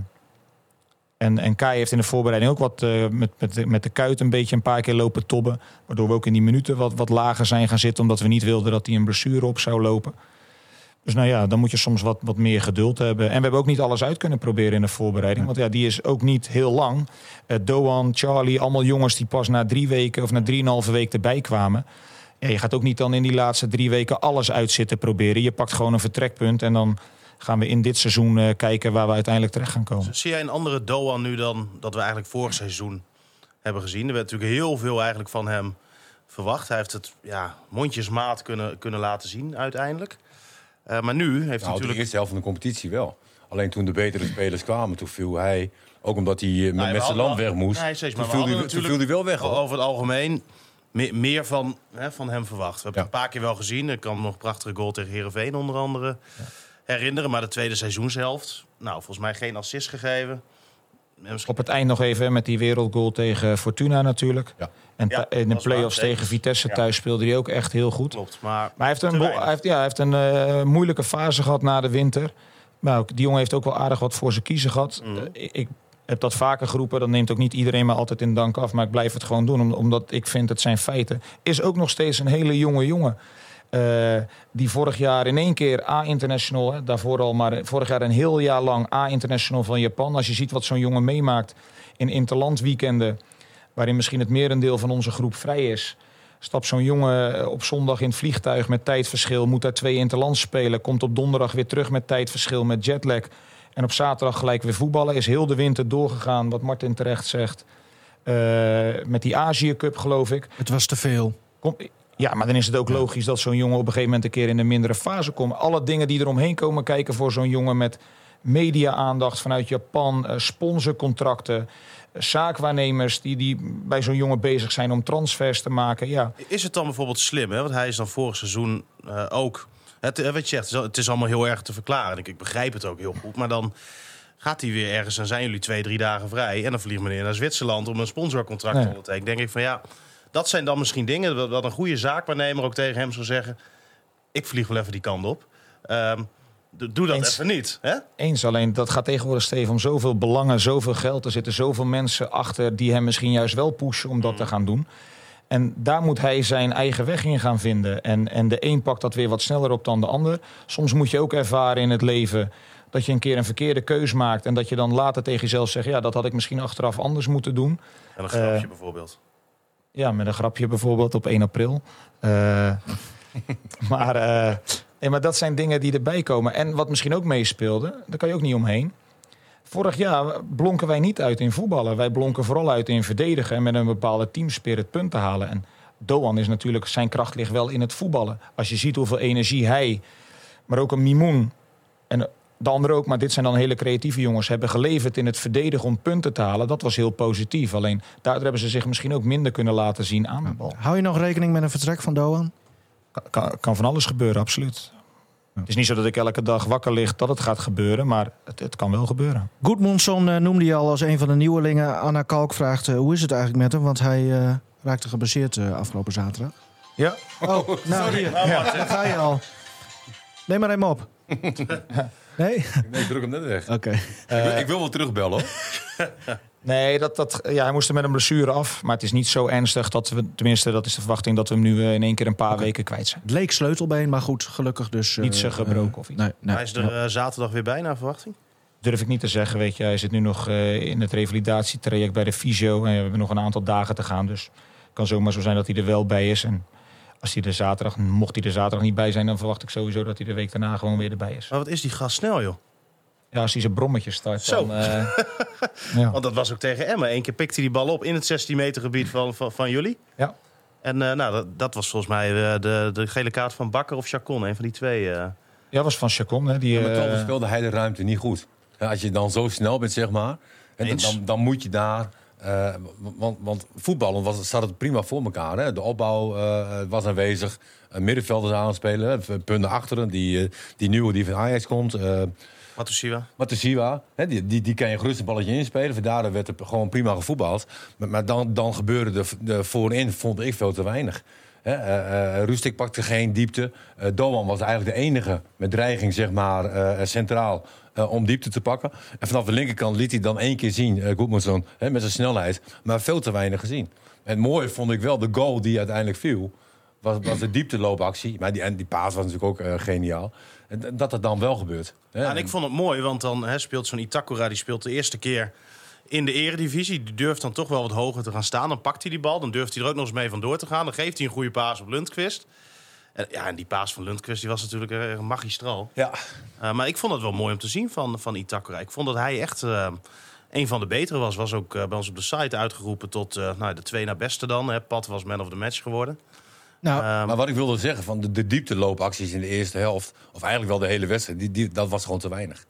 en, en Kai heeft in de voorbereiding ook wat eh, met, met, de- met de kuit een beetje een paar keer lopen tobben. Waardoor we ook in die minuten wat, wat lager zijn gaan zitten. Omdat we niet wilden dat hij een blessure op zou lopen. Dus nou ja, dan moet je soms wat, wat meer geduld hebben. En we hebben ook niet alles uit kunnen proberen in de voorbereiding. Want ja, die is ook niet heel lang. Eh Doan, Charlie, allemaal jongens die pas na drie weken of na drieënhalve week erbij kwamen. Je gaat ook niet dan in die laatste drie weken alles uitzitten proberen. Je pakt gewoon een vertrekpunt en dan gaan we in dit seizoen eh, kijken waar we uiteindelijk terecht gaan komen. Zie jij een andere Doan nu dan dat we eigenlijk vorig seizoen hebben gezien? Er werd natuurlijk heel veel eigenlijk van hem verwacht. Hij heeft het ja, mondjesmaat kunnen, kunnen laten zien uiteindelijk. Eh, maar nu heeft hij Nou, de natuurlijk... eerste helft van de competitie wel. Alleen toen de betere spelers kwamen, toen viel hij... Ook omdat hij eh, met, Nou, zijn land weg moest. Nee, steeds, maar toen, we viel hij, hadden toen viel hij wel weg. hoor. Over het algemeen me- meer van, hè, van hem verwacht. We hebben Ja. het een paar keer wel gezien. Ik kan me nog een prachtige goal tegen Heerenveen onder andere herinneren. Maar de tweede seizoenshelft, nou, volgens mij geen assist gegeven. En misschien- Op het eind nog even met die wereldgoal tegen Fortuna natuurlijk. Ja. En Ja, in de play-offs tegen Vitesse Ja. thuis speelde hij ook echt heel goed. Klopt, maar... Maar hij heeft een, hij heeft, ja, hij heeft een eh, moeilijke fase gehad na de winter. Maar ook, die jongen heeft ook wel aardig wat voor zijn kiezen gehad. Mhm. Eh, ik, ik heb dat vaker geroepen. Dat neemt ook niet iedereen maar altijd in dank af. Maar ik blijf het gewoon doen. om- omdat ik vind het zijn feiten. Is ook nog steeds een hele jonge jongen. Eh, die vorig jaar in één keer A-international, daarvoor al, maar vorig jaar een heel jaar lang A-international van Japan. Als je ziet wat zo'n jongen meemaakt in interlandweekenden, waarin misschien het merendeel van onze groep vrij is. Stapt zo'n jongen eh, op zondag in het vliegtuig met tijdverschil, moet daar twee interlands spelen, komt op donderdag weer terug met tijdverschil, met jetlag. En op zaterdag gelijk weer voetballen. Is heel de winter doorgegaan, wat Martin terecht zegt. Eh, met die Azië Cup, geloof ik. Het was te veel. Kom, ja, maar dan is het ook logisch dat zo'n jongen op een gegeven moment een keer in een mindere fase komt. Alle dingen die eromheen komen kijken voor zo'n jongen met media-aandacht vanuit Japan, eh, sponsorcontracten, eh, zaakwaarnemers die, die bij zo'n jongen bezig zijn om transfers te maken. Ja, Is het dan bijvoorbeeld slim, hè? want hij is dan vorig seizoen eh, ook... Het, wat je zegt, het is al- het is allemaal heel erg te verklaren. Ik, ik begrijp het ook heel goed, maar dan gaat hij weer ergens... en zijn jullie twee, drie dagen vrij... en dan vliegt meneer naar Zwitserland om een sponsorcontract Nee. te ondertekenen. denk ik van ja, dat zijn dan misschien dingen... dat, dat een goede zaakwaarnemer ook tegen hem zou zeggen... ik vlieg wel even die kant op. D- doe dat Eens. even niet, hè? eens. Alleen dat gaat tegenwoordig Steven om zoveel belangen, zoveel geld. Er zitten zoveel mensen achter die hem misschien juist wel pushen om dat te gaan doen. En daar moet hij zijn eigen weg in gaan vinden. En, en de een pakt dat weer wat sneller op dan de ander. Soms moet je ook ervaren in het leven dat je een keer een verkeerde keus maakt en dat je dan later tegen jezelf zegt, ja, dat had ik misschien achteraf anders moeten doen. En een grapje Eh, bijvoorbeeld. Ja, met een grapje bijvoorbeeld op 1 april. Eh, *laughs* maar, eh, nee, maar dat zijn dingen die erbij komen. En wat misschien ook meespeelde, daar kan je ook niet omheen. Vorig jaar blonken wij niet uit in voetballen. Wij blonken vooral uit in verdedigen en met een bepaalde teamspirit punten halen. En Doan is natuurlijk, zijn kracht ligt wel in het voetballen. Als je ziet hoeveel energie hij, maar ook een Mimoen en de anderen ook, maar dit zijn dan hele creatieve jongens, hebben geleverd in het verdedigen om punten te halen. Dat was heel positief. Alleen daardoor hebben ze zich misschien ook minder kunnen laten zien aan de bal. Hou je nog rekening met een vertrek van Doan? Kan, kan, van alles gebeuren, absoluut. Het is niet zo dat ik elke dag wakker lig dat het gaat gebeuren, maar het, het kan wel gebeuren. Goedmundsson eh, noemde je al als een van de nieuwelingen. Anna Kalk vraagt eh, hoe is het eigenlijk met hem? Want hij eh, raakte geblesseerd eh, afgelopen zaterdag. Ja, Oh, nou hier. Ja, daar ga je al. Neem maar hem op. *laughs* Nee? Nee, ik druk hem net weg. Oké. ik, wil, ik wil wel terugbellen hoor. *laughs* nee, dat, dat, ja, hij moest er met een blessure af. Maar het is niet zo ernstig dat we, tenminste, dat is de verwachting, dat we hem nu eh, in één keer een paar weken kwijt zijn. Het leek sleutelbeen, maar goed, gelukkig dus... eh, Niets, eh, gebroken eh, of iets. Nee, nee. Hij is er eh, zaterdag weer bij naar verwachting. Durf ik niet te zeggen, weet je. Hij zit nu nog eh, in het revalidatietraject bij de fysio. En we hebben nog een aantal dagen te gaan. Dus het kan zomaar zo zijn dat hij er wel bij is. En als hij er zaterdag, mocht hij er zaterdag niet bij zijn, dan verwacht ik sowieso dat hij de week daarna gewoon weer erbij is. Maar wat is die gast snel, joh. Ja, als hij zijn brommetje start, Zo. dan... eh, *laughs* ja. Want dat was ook tegen Emmen. Eén keer pikte hij die bal op in het 16 meter gebied van, van, van jullie. Ja. En eh, nou, dat, dat was volgens mij eh, de, de gele kaart van Bakker of Chacon. Een van die twee. eh. Ja, was van Chacon, hè. Die, Maar toch eh, speelde hij de ruimte niet goed. Ja, als je dan zo snel bent, zeg maar. En dan, dan moet je daar. Eh, want, want voetballen was, zat het prima voor elkaar. Hè? De opbouw eh, was aanwezig. Uh, middenvelders aanspelen. Hè? Punten achteren. Die, eh, die nieuwe die van Ajax komt. eh Matusiwa. Matusiwa, hè, die, die, die kan je gerust een balletje inspelen. Vandaar werd er gewoon prima gevoetbald. Maar, maar dan, dan gebeurde de, de voorin, vond ik veel te weinig. Eh, eh, Rustik pakte geen diepte. Eh Doan was eigenlijk de enige met dreiging, zeg maar, centraal. om diepte te pakken. En vanaf de linkerkant liet hij dan één keer zien, uh, Goedmanson, met zijn snelheid. Maar veel te weinig gezien. En mooi vond ik wel de goal die uiteindelijk viel. Was, was de *clears throat* diepteloopactie. Maar die, en die paas was natuurlijk ook geniaal. En dat het dan wel gebeurt. Ja, en ik vond het mooi, want dan speelt zo'n Itakura... die speelt de eerste keer in de eredivisie. Die durft dan toch wel wat hoger te gaan staan. Dan pakt hij die bal, dan durft hij er ook nog eens mee vandoor te gaan. Dan geeft hij een goede paas op Lundqvist. En, ja, en die paas van Lundqvist die was natuurlijk uh, magistraal. Ja. Uh, maar ik vond het wel mooi om te zien van, van Itakura. Ik vond dat hij echt uh, een van de betere was. Was ook uh, bij ons op de site uitgeroepen tot nou, de twee naar beste dan. Hè. Pat was man of the match geworden. Nou, Um, Maar wat ik wilde zeggen, van de, de diepteloopacties in de eerste helft... of eigenlijk wel de hele wedstrijd, die, die, dat was gewoon te weinig.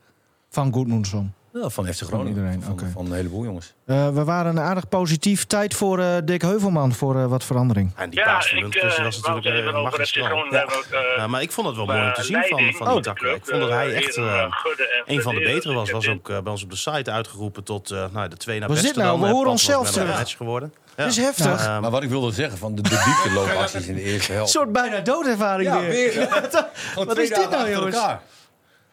van Goedmundsson. Ja, van FC Groningen. iedereen, van, oké. van een heleboel jongens. Uh, we waren aardig positief. Tijd voor uh, Dick Heuvelman voor uh, wat verandering. en die paas van was natuurlijk uh. Ja. Uh, maar ik vond het wel mooi om te zien van, van die takken. Ik vond dat hij echt een van de betere was. Was ook bij ons op de site uitgeroepen tot nou, de twee naar beste is dit nou? dan. We horen onszelf terug. geworden. Ja. Het is heftig. Ja, maar wat ik wilde zeggen, van de, de diepteloopacties in de eerste helft. Een soort bijna doodervaring ja, weer. weer *laughs* wat is dit nou, jongens?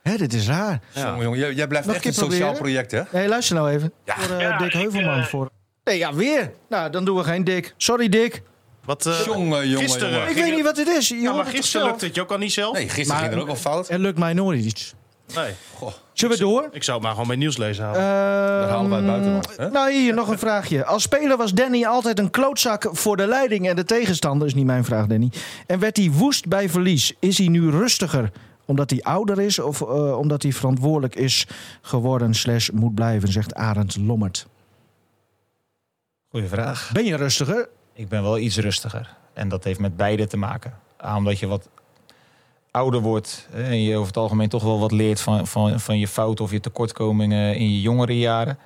Hé, dit is raar. Ja. Jongen, jongen, jij, jij blijft Nog echt een proberen? sociaal project, hè? Nee, luister nou even. Ja. Voor uh, Ja, Dick Heuvelman. uh, voor... Nee, ja, weer. Nou, dan doen we geen Dick. Sorry, Dick. Wat, uh, jongen, jongen, gisteren, jongen. Ik weet niet wat dit is. Je Ja, maar het gisteren toch lukte het je ook al niet zelf? Nee, gisteren Maar- ging er ook al fout. Het lukt mij nooit iets. Nee. Zullen we door? Ik zou het maar gewoon bij nieuws lezen halen. Uh, halen wij het buitenland, hè? Nou, hier nog een vraagje. Als speler was Danny altijd een klootzak voor de leiding en de tegenstander. Is niet mijn vraag, Danny. En werd hij woest bij verlies. Is hij nu rustiger omdat hij ouder is of uh, omdat hij verantwoordelijk is geworden slash moet blijven, zegt Arend Lommert. Goeie vraag. Ben je rustiger? Ik ben wel iets rustiger. En dat heeft met beide te maken. A, omdat je wat ouder wordt en je over het algemeen toch wel wat leert van, van, van je fouten of je tekortkomingen in je jongere jaren.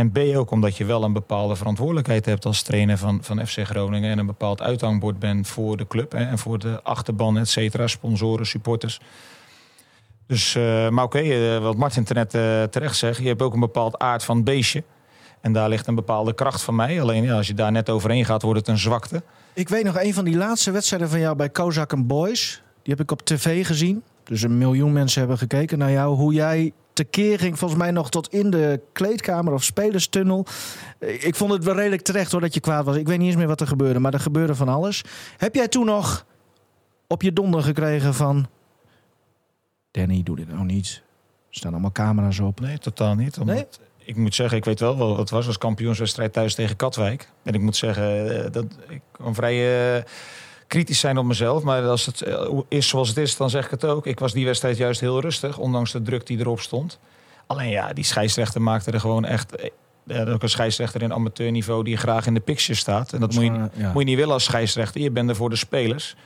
En B ook omdat je wel een bepaalde verantwoordelijkheid hebt als trainer van, van FC Groningen. En een bepaald uithangbord bent voor de club hè, en voor de achterban, et cetera, sponsoren, supporters. Dus, uh, maar oké, uh, wat Martin net uh, terecht zegt, je hebt ook een bepaald aard van beestje. En daar ligt een bepaalde kracht van mij. Alleen als je daar net overheen gaat, wordt het een zwakte. Ik weet nog een van die laatste wedstrijden van jou bij Kozak Boys. Die heb ik op tv gezien. Dus een miljoen mensen hebben gekeken naar jou. Hoe jij tekeer ging, volgens mij nog tot in de kleedkamer of spelerstunnel. Ik vond het wel redelijk terecht hoor dat je kwaad was. Ik weet niet eens meer wat er gebeurde, maar er gebeurde van alles. Heb jij toen nog op je donder gekregen van... Danny, doe dit nou niet. staan allemaal camera's op. Nee, totaal niet. Omdat, Ik moet zeggen, ik weet wel wat het was als kampioenswedstrijd thuis tegen Katwijk. En ik moet zeggen, eh, dat ik kan vrij eh, kritisch zijn op mezelf. Maar als het eh, is zoals het is, dan zeg ik het ook. Ik was die wedstrijd juist heel rustig, ondanks de druk die erop stond. Alleen ja, die scheidsrechter maakte er gewoon echt... eh, Ja, ook een scheidsrechter in amateurniveau die graag in de picture staat. En dat moet je, ja. moet je niet willen als scheidsrechter. Je bent er voor de spelers.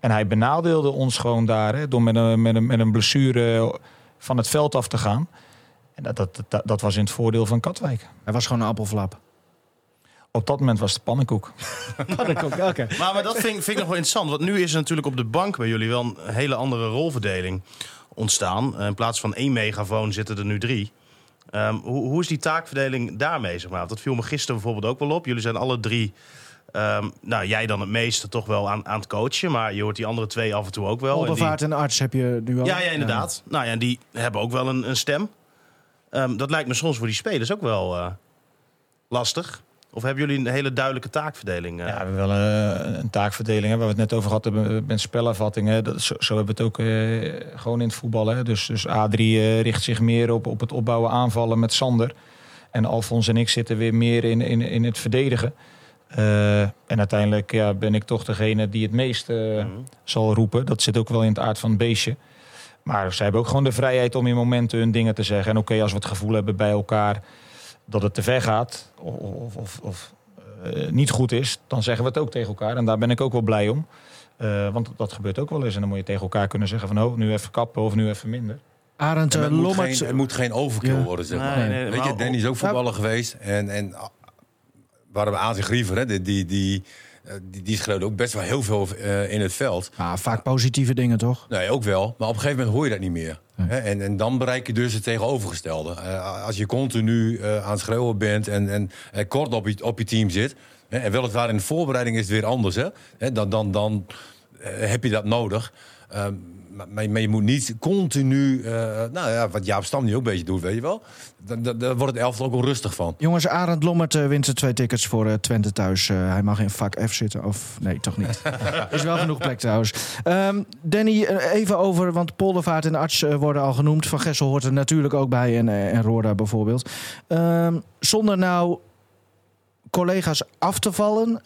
En hij benadeelde ons gewoon daar hè, door met een, met, een, met een blessure van het veld af te gaan. En dat, dat, dat, dat was in het voordeel van Katwijk. Hij was gewoon een appelflap. Op dat moment was het *laughs* pannenkoek. Oké. Maar, maar dat vind, vind ik nog wel interessant. Want nu is er natuurlijk op de bank bij jullie wel een hele andere rolverdeling ontstaan. Eh, In plaats van één megafoon zitten er nu drie. Ehm, hoe, hoe is die taakverdeling daarmee? Zeg maar? Want Dat viel me gisteren bijvoorbeeld ook wel op. Jullie zijn alle drie, ehm, nou jij dan het meeste toch wel aan, aan het coachen. Maar je hoort die andere twee af en toe ook wel. En die- Oldervaart en arts heb je nu al. Ja, ja, inderdaad. Nou ja, en die hebben ook wel een, een stem. Ehm, dat lijkt me soms voor die spelers ook wel eh, lastig. Of hebben jullie een hele duidelijke taakverdeling? eh? Ja, we hebben wel eh, een taakverdeling hè, waar we het net over gehad hebben met spelervattingen. Dat, zo, zo hebben we het ook eh, gewoon in het voetbal. Hè. Dus, dus A3 eh, richt zich meer op, op het opbouwen aanvallen met Sander. En Alfons en ik zitten weer meer in, in, in het verdedigen. En uiteindelijk ja, ben ik toch degene die het meest Mhm. zal roepen. Dat zit ook wel in het aard van het beestje. Maar zij hebben ook gewoon de vrijheid om in momenten hun dingen te zeggen. En oké, als we het gevoel hebben bij elkaar dat het te ver gaat of, of, of, eh, niet goed is, dan zeggen we het ook tegen elkaar. En daar ben ik ook wel blij om. Eh, want dat gebeurt ook wel eens. En dan moet je tegen elkaar kunnen zeggen van... oh, nu even kappen of nu even minder. Arend maar het, moet geen, het moet geen overkill Ja. worden, zeg maar. Nee, nee, Weet je, Danny is ook voetballer geweest. En, en ah, waren we aan zich griever, hè? Die, die, die, eh, die, die schreeuwde ook best wel heel veel eh, in het veld. Ah, vaak positieve dingen, toch? Nee, ook wel. Maar op een gegeven moment hoor je dat niet meer. Hè? En, en dan bereik je dus het tegenovergestelde. Eh, als je continu eh, aan het schreeuwen bent en, en eh, kort op je, op je team zit... Hè? en weliswaar in de voorbereiding is het weer anders. Hè? Dan dan, dan eh, heb je dat nodig. Ehm, maar, maar, je moet niet continu... eh, nou ja, wat Jaap Stam nu ook een beetje doet, weet je wel. Daar wordt het elftal ook wel rustig van. Jongens, Arend Lommert eh, wint de twee tickets voor eh, Twente thuis. Hij mag in vak F zitten. Of nee, toch niet. *laughs* Is wel genoeg plek trouwens. Ehm, Danny, even over, want Poldervaart en Arts worden al genoemd. Van Gessel hoort er natuurlijk ook bij en, en Roorda bijvoorbeeld. Ehm, zonder nou collega's af te vallen,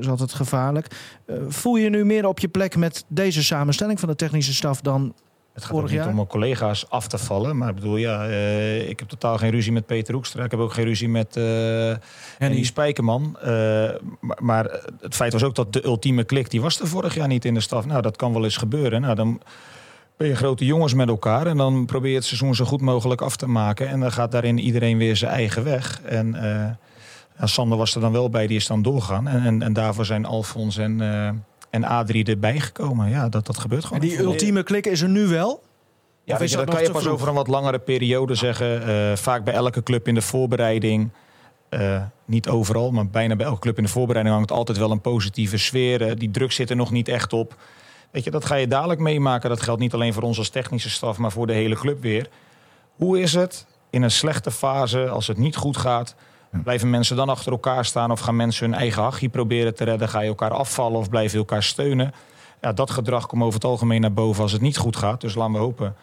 is altijd gevaarlijk. Eh, voel je nu meer op je plek met deze samenstelling van de technische staf dan Het gaat Vorig niet jaar? om mijn collega's af te vallen. Maar ik bedoel, ja, eh, ik heb totaal geen ruzie met Peter Hoekstra. Ik heb ook geen ruzie met Henny Spijkerman. Maar, maar het feit was ook dat de ultieme klik, die was er vorig jaar niet in de staf. Nou, dat kan wel eens gebeuren. Nou, dan ben je grote jongens met elkaar. En dan probeer je het seizoen zo goed mogelijk af te maken. En dan gaat daarin iedereen weer zijn eigen weg. En Sander was er dan wel bij, die is dan doorgaan. En, en, en daarvoor zijn Alfons en, eh, en Adrie erbij gekomen. Ja, dat, dat gebeurt gewoon. En die ultieme klik is er nu wel? Ja, Of weet is je, dat dat kan je pas vroeg? over een wat langere periode zeggen. Eh, vaak bij elke club in de voorbereiding. eh, niet overal, maar bijna bij elke club in de voorbereiding hangt altijd wel een positieve sfeer. Die druk zit er nog niet echt op. Weet je, dat ga je dadelijk meemaken. Dat geldt niet alleen voor ons als technische staf, maar voor de hele club weer. Hoe is het in een slechte fase, als het niet goed gaat? Blijven mensen dan achter elkaar staan of gaan mensen hun eigen hachje proberen te redden? Ga je elkaar afvallen of blijven je elkaar steunen? Ja, dat gedrag komt over het algemeen naar boven als het niet goed gaat. Dus laten we hopen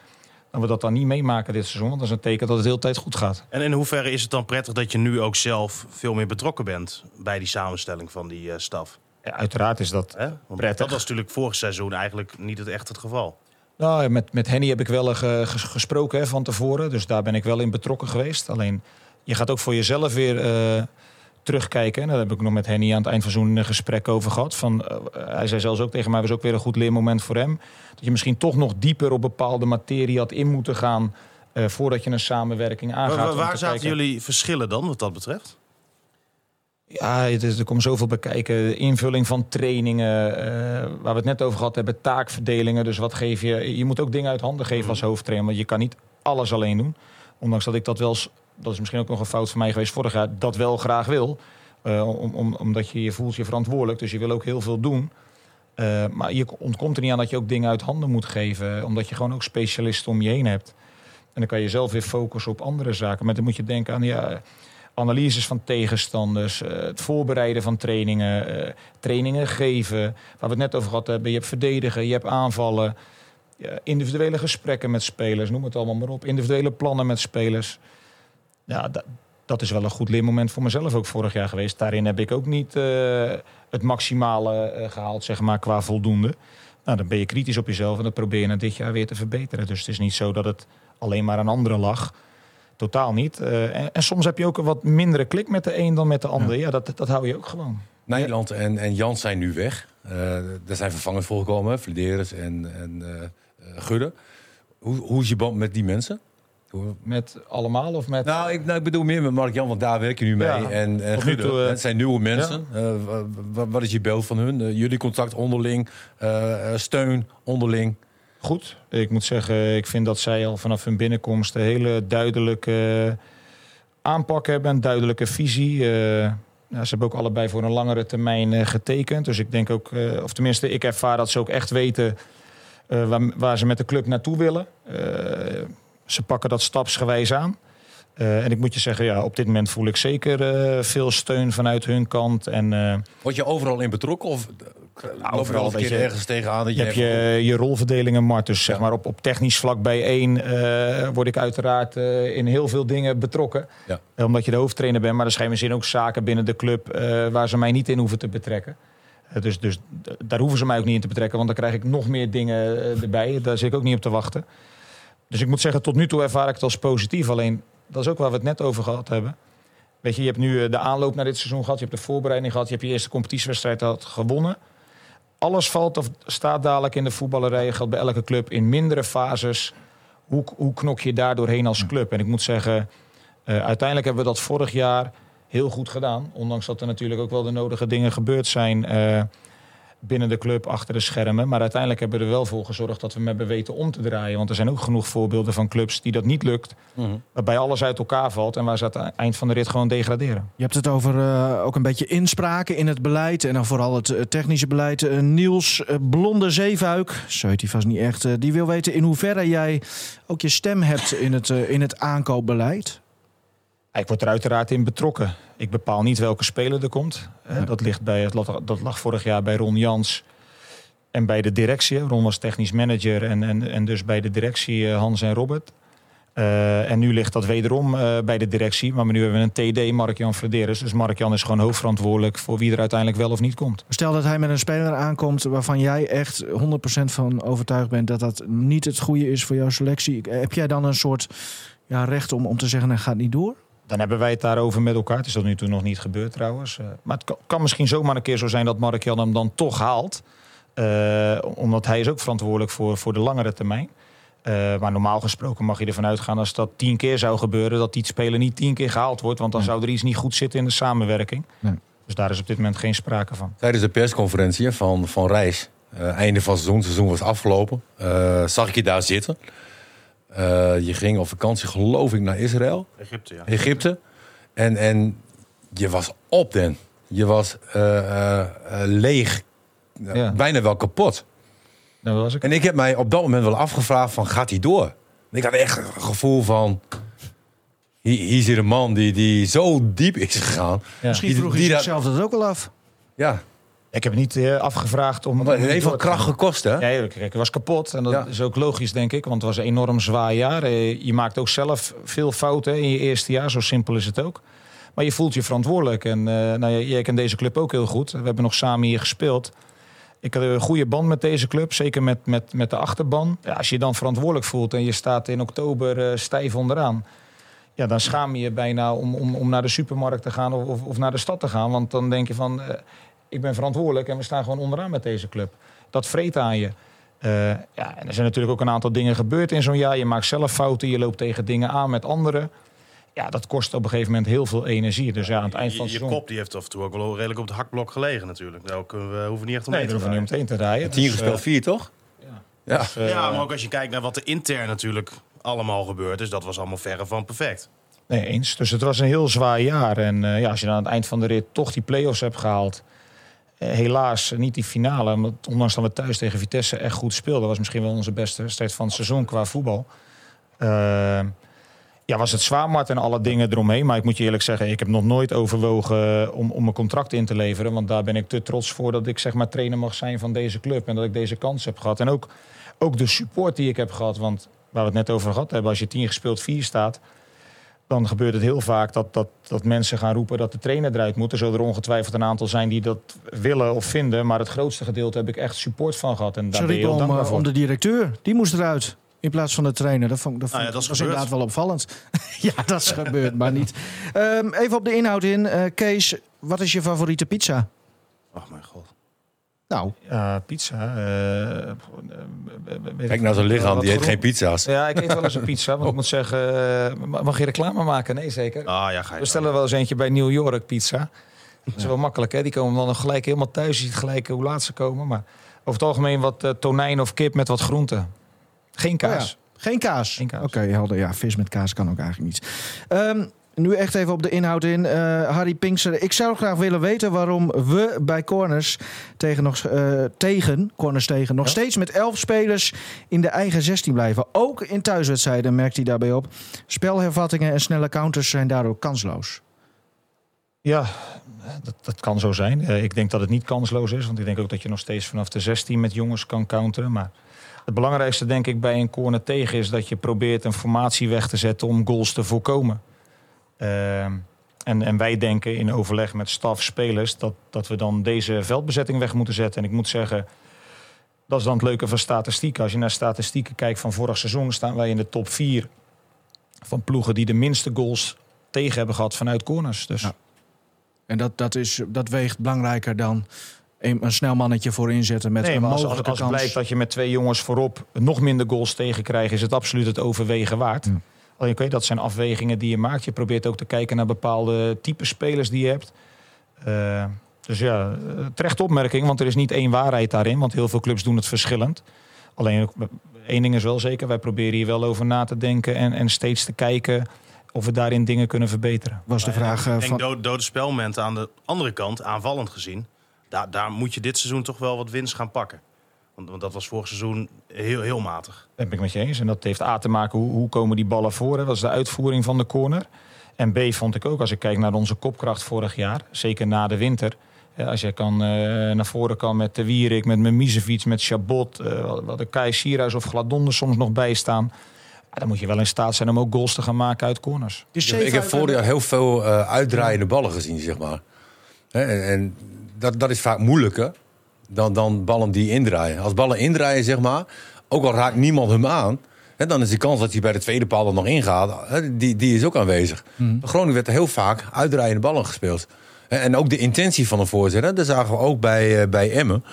dat we dat dan niet meemaken dit seizoen. Want dat is een teken dat het de hele tijd goed gaat. En in hoeverre is het dan prettig dat je nu ook zelf veel meer betrokken bent bij die samenstelling van die eh, staf? Ja, uiteraard is dat Hè? Want Prettig. dat was natuurlijk vorig seizoen eigenlijk niet het, echt het geval. Nou, met, met Henny heb ik wel eh, ge- ges- gesproken hè, van tevoren. Dus daar ben ik wel in betrokken geweest. Alleen, je gaat ook voor jezelf weer eh, terugkijken. En daar heb ik nog met Henny aan het eind van zo'n gesprek over gehad. Van, eh, hij zei zelfs ook tegen mij, was ook weer een goed leermoment voor hem. Dat je misschien toch nog dieper op bepaalde materie had in moeten gaan... eh, voordat je een samenwerking aangaat. Waar, zaten kijken- jullie verschillen dan, wat dat betreft? Ja, het is, er komt zoveel bij kijken. De invulling van trainingen, eh, waar we het net over gehad hebben, taakverdelingen. Dus wat geef je? Je moet ook dingen uit handen geven als hoofdtrainer, want je kan niet alles alleen doen. Ondanks dat ik dat wel, eens- dat is misschien ook nog een fout van mij geweest vorig jaar, dat wel graag wil. Eh, om, om, omdat je je voelt je verantwoordelijk, dus je wil ook heel veel doen. Eh, maar je ontkomt er niet aan dat je ook dingen uit handen moet geven, omdat je gewoon ook specialisten om je heen hebt. En dan kan je zelf weer focussen op andere zaken. Maar dan moet je denken aan ja, analyses van tegenstanders, eh, het voorbereiden van trainingen, trainingen geven. Waar we het net over gehad hebben. Je hebt verdedigen, je hebt aanvallen. individuele gesprekken met spelers, noem het allemaal maar op. Individuele plannen met spelers. Ja, dat, dat is wel een goed leermoment voor mezelf ook vorig jaar geweest. Daarin heb ik ook niet eh, het maximale eh, gehaald, zeg maar, qua voldoende. Nou, dan ben je kritisch op jezelf en dat probeer je na dit jaar weer te verbeteren. Dus het is niet zo dat het alleen maar aan anderen lag. Totaal niet. Eh, en, en soms heb je ook een wat mindere klik met de een dan met de ander. Ja, dat, dat hou je ook gewoon. Nederland en, en Jans zijn nu weg. Er zijn vervangers voorgekomen, Flederis en, en Gudde. Hoe, hoe is je band met die mensen? Met allemaal of met... Nou, ik, nou, ik bedoel meer met Mark-Jan, want daar werk je nu mee. Ja. En, en toe, eh, het zijn nieuwe mensen. Eh, wa- wa- wat is je beeld van hun? Eh, jullie contact onderling, eh, eh, steun onderling. Goed. Ik moet zeggen, ik vind dat zij al vanaf hun binnenkomst een hele duidelijke aanpak hebben. Een duidelijke visie. Eh, ja, ze hebben ook allebei voor een langere termijn getekend. Dus ik denk ook, eh, of tenminste, ik ervaar dat ze ook echt weten eh, waar, waar ze met de club naartoe willen. Ze pakken dat stapsgewijs aan. Eh, en ik moet je zeggen, ja, op dit moment voel ik zeker eh, veel steun vanuit hun kant. En eh, Word je overal in betrokken? Of Nou, overal een dat keer je- ergens tegenaan? Dat je je hebt je, je rolverdelingen, Mart. Dus zeg maar op, op technisch vlak bij één eh, word ik uiteraard in heel veel dingen betrokken. Ja. Omdat je de hoofdtrainer bent. Maar er zijn misschien ook zaken binnen de club waar ze mij niet in hoeven te betrekken. Dus dus daar hoeven ze mij ook niet in te betrekken. Want dan krijg ik nog meer dingen erbij. Daar zit ik ook niet op te wachten. Dus ik moet zeggen, tot nu toe ervaar ik het als positief. Alleen, dat is ook waar we het net over gehad hebben. Weet je, je hebt nu eh, de aanloop naar dit seizoen gehad. Je hebt de voorbereiding gehad. Je hebt je eerste competitiewedstrijd had gewonnen alles valt of staat dadelijk in de voetballerij. Geldt bij elke club in mindere fases. Hoe, hoe knok je daar doorheen als club? En ik moet zeggen, eh, uiteindelijk hebben we dat vorig jaar heel goed gedaan. Ondanks dat er natuurlijk ook wel de nodige dingen gebeurd zijn eh, binnen de club, achter de schermen. Maar uiteindelijk hebben we er wel voor gezorgd dat we hem hebben weten om te draaien. Want er zijn ook genoeg voorbeelden van clubs die dat niet lukt. Mhm. Waarbij alles uit elkaar valt en waar ze aan het eind van de rit gewoon degraderen. Je hebt het over eh, ook een beetje inspraken in het beleid. En dan vooral het eh, technische beleid. Eh, Niels Blonde Zeefuik, zo heet hij vast niet echt. die wil weten in hoeverre jij ook je stem hebt in het, in het aankoopbeleid. Ik word er uiteraard in betrokken. Ik bepaal niet welke speler er komt. Dat, ligt bij, dat lag vorig jaar bij Ron Jans en bij de directie. Ron was technisch manager en, en, en dus bij de directie eh, Hans en Robert. Eh, en nu ligt dat wederom eh, bij de directie. Maar nu hebben we een TD, Mark-Jan Flederis. Dus Mark-Jan is gewoon hoofdverantwoordelijk voor wie er uiteindelijk wel of niet komt. Stel dat hij met een speler aankomt waarvan jij echt 100% van overtuigd bent dat dat niet het goede is voor jouw selectie. Heb jij dan een soort ja, recht om, om te zeggen, hij gaat niet door? Dan hebben wij het daarover met elkaar. Het is tot nu toe nog niet gebeurd trouwens. Eh, maar het kan, kan misschien zomaar een keer zo zijn dat Mark Jan hem dan toch haalt. Eh, omdat hij is ook verantwoordelijk voor, voor de langere termijn. Eh, maar normaal gesproken mag je ervan uitgaan als dat tien keer zou gebeuren... dat die speler niet tien keer gehaald wordt. Want dan zou er iets niet goed zitten in de samenwerking. Nee. Dus daar is op dit moment geen sprake van. Tijdens de persconferentie van, van Reis, eh, einde van het seizoen, het seizoen was afgelopen, eh, zag ik je daar zitten. Eh, je ging op vakantie, geloof ik, naar Israël, Egypte, ja. Egypte. En, en je was op den. Je was eh, eh, leeg, Ja. bijna wel kapot. Dat was ik. En ik heb mij op dat moment wel afgevraagd van, gaat hij door? En ik had echt een gevoel van, hier, hier zit een man die, die zo diep is gegaan. Ja. Misschien Die- vroeg hij die dat- zichzelf dat ook al af. Ja, Ik heb niet eh, afgevraagd om... het heeft wel kracht gekost, hè? Ja, kijk, ik was kapot. En dat Ja. is ook logisch, denk ik. Want het was een enorm zwaar jaar. Eh, Je maakt ook zelf veel fouten in je eerste jaar. Zo simpel is het ook. Maar je voelt je verantwoordelijk. En eh, nou, jij kent deze club ook heel goed. We hebben nog samen hier gespeeld. Ik had een goede band met deze club. Zeker met, met, met de achterban. Ja, als je je dan verantwoordelijk voelt en je staat in oktober stijf onderaan. Ja, dan schaam je je bijna om, om, om naar de supermarkt te gaan of, of, naar de stad te gaan. Want dan denk je van, ik ben verantwoordelijk en we staan gewoon onderaan met deze club. Dat vreet aan je. Eh, ja, en er zijn natuurlijk ook een aantal dingen gebeurd in zo'n jaar. Je maakt zelf fouten, je loopt tegen dingen aan met anderen. Ja, dat kost op een gegeven moment heel veel energie. Dus ja, aan het eind van je, het je seizoen... kop die heeft af en toe ook wel redelijk op het hakblok gelegen natuurlijk. Daar kunnen we, hoeven niet echt om Nee, te hoeven we niet draaien. meteen te rijden. Tien Dus, gespeeld, eh, vier toch? ja. Ja. Dus, Ja, maar ook als je kijkt naar wat er intern natuurlijk allemaal gebeurd is, dat was allemaal verre van perfect. Nee, eens. Dus het was een heel zwaar jaar. En eh, ja, als je dan aan het eind van de rit toch die play-offs hebt gehaald. Eh, helaas eh, niet die finale. Omdat, ondanks dat we thuis tegen Vitesse echt goed speelden. was misschien wel onze beste wedstrijd van het seizoen qua voetbal. Eh, Ja, was het zwaar, Mart, en alle dingen eromheen. Maar ik moet je eerlijk zeggen, ik heb nog nooit overwogen om, om mijn contract in te leveren. Want daar ben ik te trots voor dat ik zeg maar trainer mag zijn van deze club. En dat ik deze kans heb gehad. En ook, ook de support die ik heb gehad. Want waar we het net over gehad hebben, als je 10 gespeeld 4 staat. Dan gebeurt het heel vaak dat, dat, dat mensen gaan roepen dat de trainer eruit moet. Er zullen er ongetwijfeld een aantal zijn die dat willen of vinden. Maar het grootste gedeelte heb ik echt support van gehad. En daar Ze ben je om, dankbaar voor. om de directeur. Die moest eruit. In plaats van de trainer. Dat, vond, dat, vond, Nou ja, dat is was inderdaad wel opvallend. *laughs* ja, dat is gebeurd, maar niet. Ehm, even op de inhoud in. Eh, Kees, wat is je favoriete pizza? Ach mijn god. Nou, Ja, pizza. eh, eh, weet Kijk ik naar zijn lichaam, die eet geen pizza's. Ja, ik eet wel eens een pizza. Want ik moet zeggen, eh, mag je reclame maken? Nee, zeker. Ah ja, ga je We stellen wel eens eentje bij New York pizza. Dat is wel makkelijk, hè? Die komen dan nog gelijk helemaal thuis. Je ziet gelijk hoe laat ze komen. Maar over het algemeen wat tonijn of kip met wat groenten. Geen kaas. Oh ja, geen kaas. Geen kaas. Oké, helder. Ja, vis met kaas kan ook eigenlijk niet. Ehm, nu echt even op de inhoud in. Eh, Harry Pinkster, ik zou graag willen weten waarom we bij corners tegen, nog, eh, tegen, corners tegen nog Ja. steeds met elf spelers in de eigen 16 blijven. Ook in thuiswedstrijden merkt hij daarbij op. Spelhervattingen en snelle counters zijn daardoor kansloos. Ja, dat, dat kan zo zijn. Eh, ik denk dat het niet kansloos is. Want ik denk ook dat je nog steeds vanaf de 16 met jongens kan counteren. Maar het belangrijkste denk ik bij een corner tegen is dat je probeert een formatie weg te zetten om goals te voorkomen. Ehm, en, en wij denken in overleg met staf, spelers, dat, dat we dan deze veldbezetting weg moeten zetten. En ik moet zeggen, dat is dan het leuke van statistieken. Als je naar statistieken kijkt van vorig seizoen, staan wij in de top 4 van ploegen die de minste goals tegen hebben gehad vanuit corners. Dus Ja. En dat, dat, is, dat weegt belangrijker dan een, een snel mannetje voor inzetten met Nee, een als, als, als kans. blijkt dat je met twee jongens voorop nog minder goals tegenkrijgt, is het absoluut het overwegen waard. Alleen dat zijn afwegingen die je maakt. Je probeert ook te kijken naar bepaalde type spelers die je hebt. Eh, dus ja, eh, terecht opmerking, want er is niet één waarheid daarin. Want heel veel clubs doen het verschillend. Alleen eh, één ding is wel zeker, wij proberen hier wel over na te denken en, en steeds te kijken of we daarin dingen kunnen verbeteren. was de vraag eh, En van... dode, dode spelmomenten aan de andere kant, aanvallend gezien. Daar, daar moet je dit seizoen toch wel wat winst gaan pakken. Want, want dat was vorig seizoen heel, heel matig. Dat ben ik met je eens. En dat heeft A te maken hoe, hoe komen die ballen voor. Hè? Dat is de uitvoering van de corner. En B vond ik ook, als ik kijk naar onze kopkracht vorig jaar, zeker na de winter. Als jij kan, eh, naar voren kan met de Wierik, met Mimicevic, met Chabot, eh, wat de Kai Sierhuis of Gladon er soms nog bij staan. Ja, dan moet je wel in staat zijn om ook goals te gaan maken uit corners. Dus Ik heb, ik heb vorig jaar heel veel eh, uitdraaiende ballen gezien, zeg maar. Hè, En, en dat, dat is vaak moeilijker dan, dan ballen die indraaien. Als ballen indraaien, zeg maar, ook al raakt niemand hem aan... Hè, dan is die kans dat hij bij de tweede paal er nog ingaat, hè, die, die is ook aanwezig. Groningen werd er heel vaak uitdraaiende ballen gespeeld. En ook de intentie van een voorzet, hè, dat zagen we ook bij, eh, bij Emmen.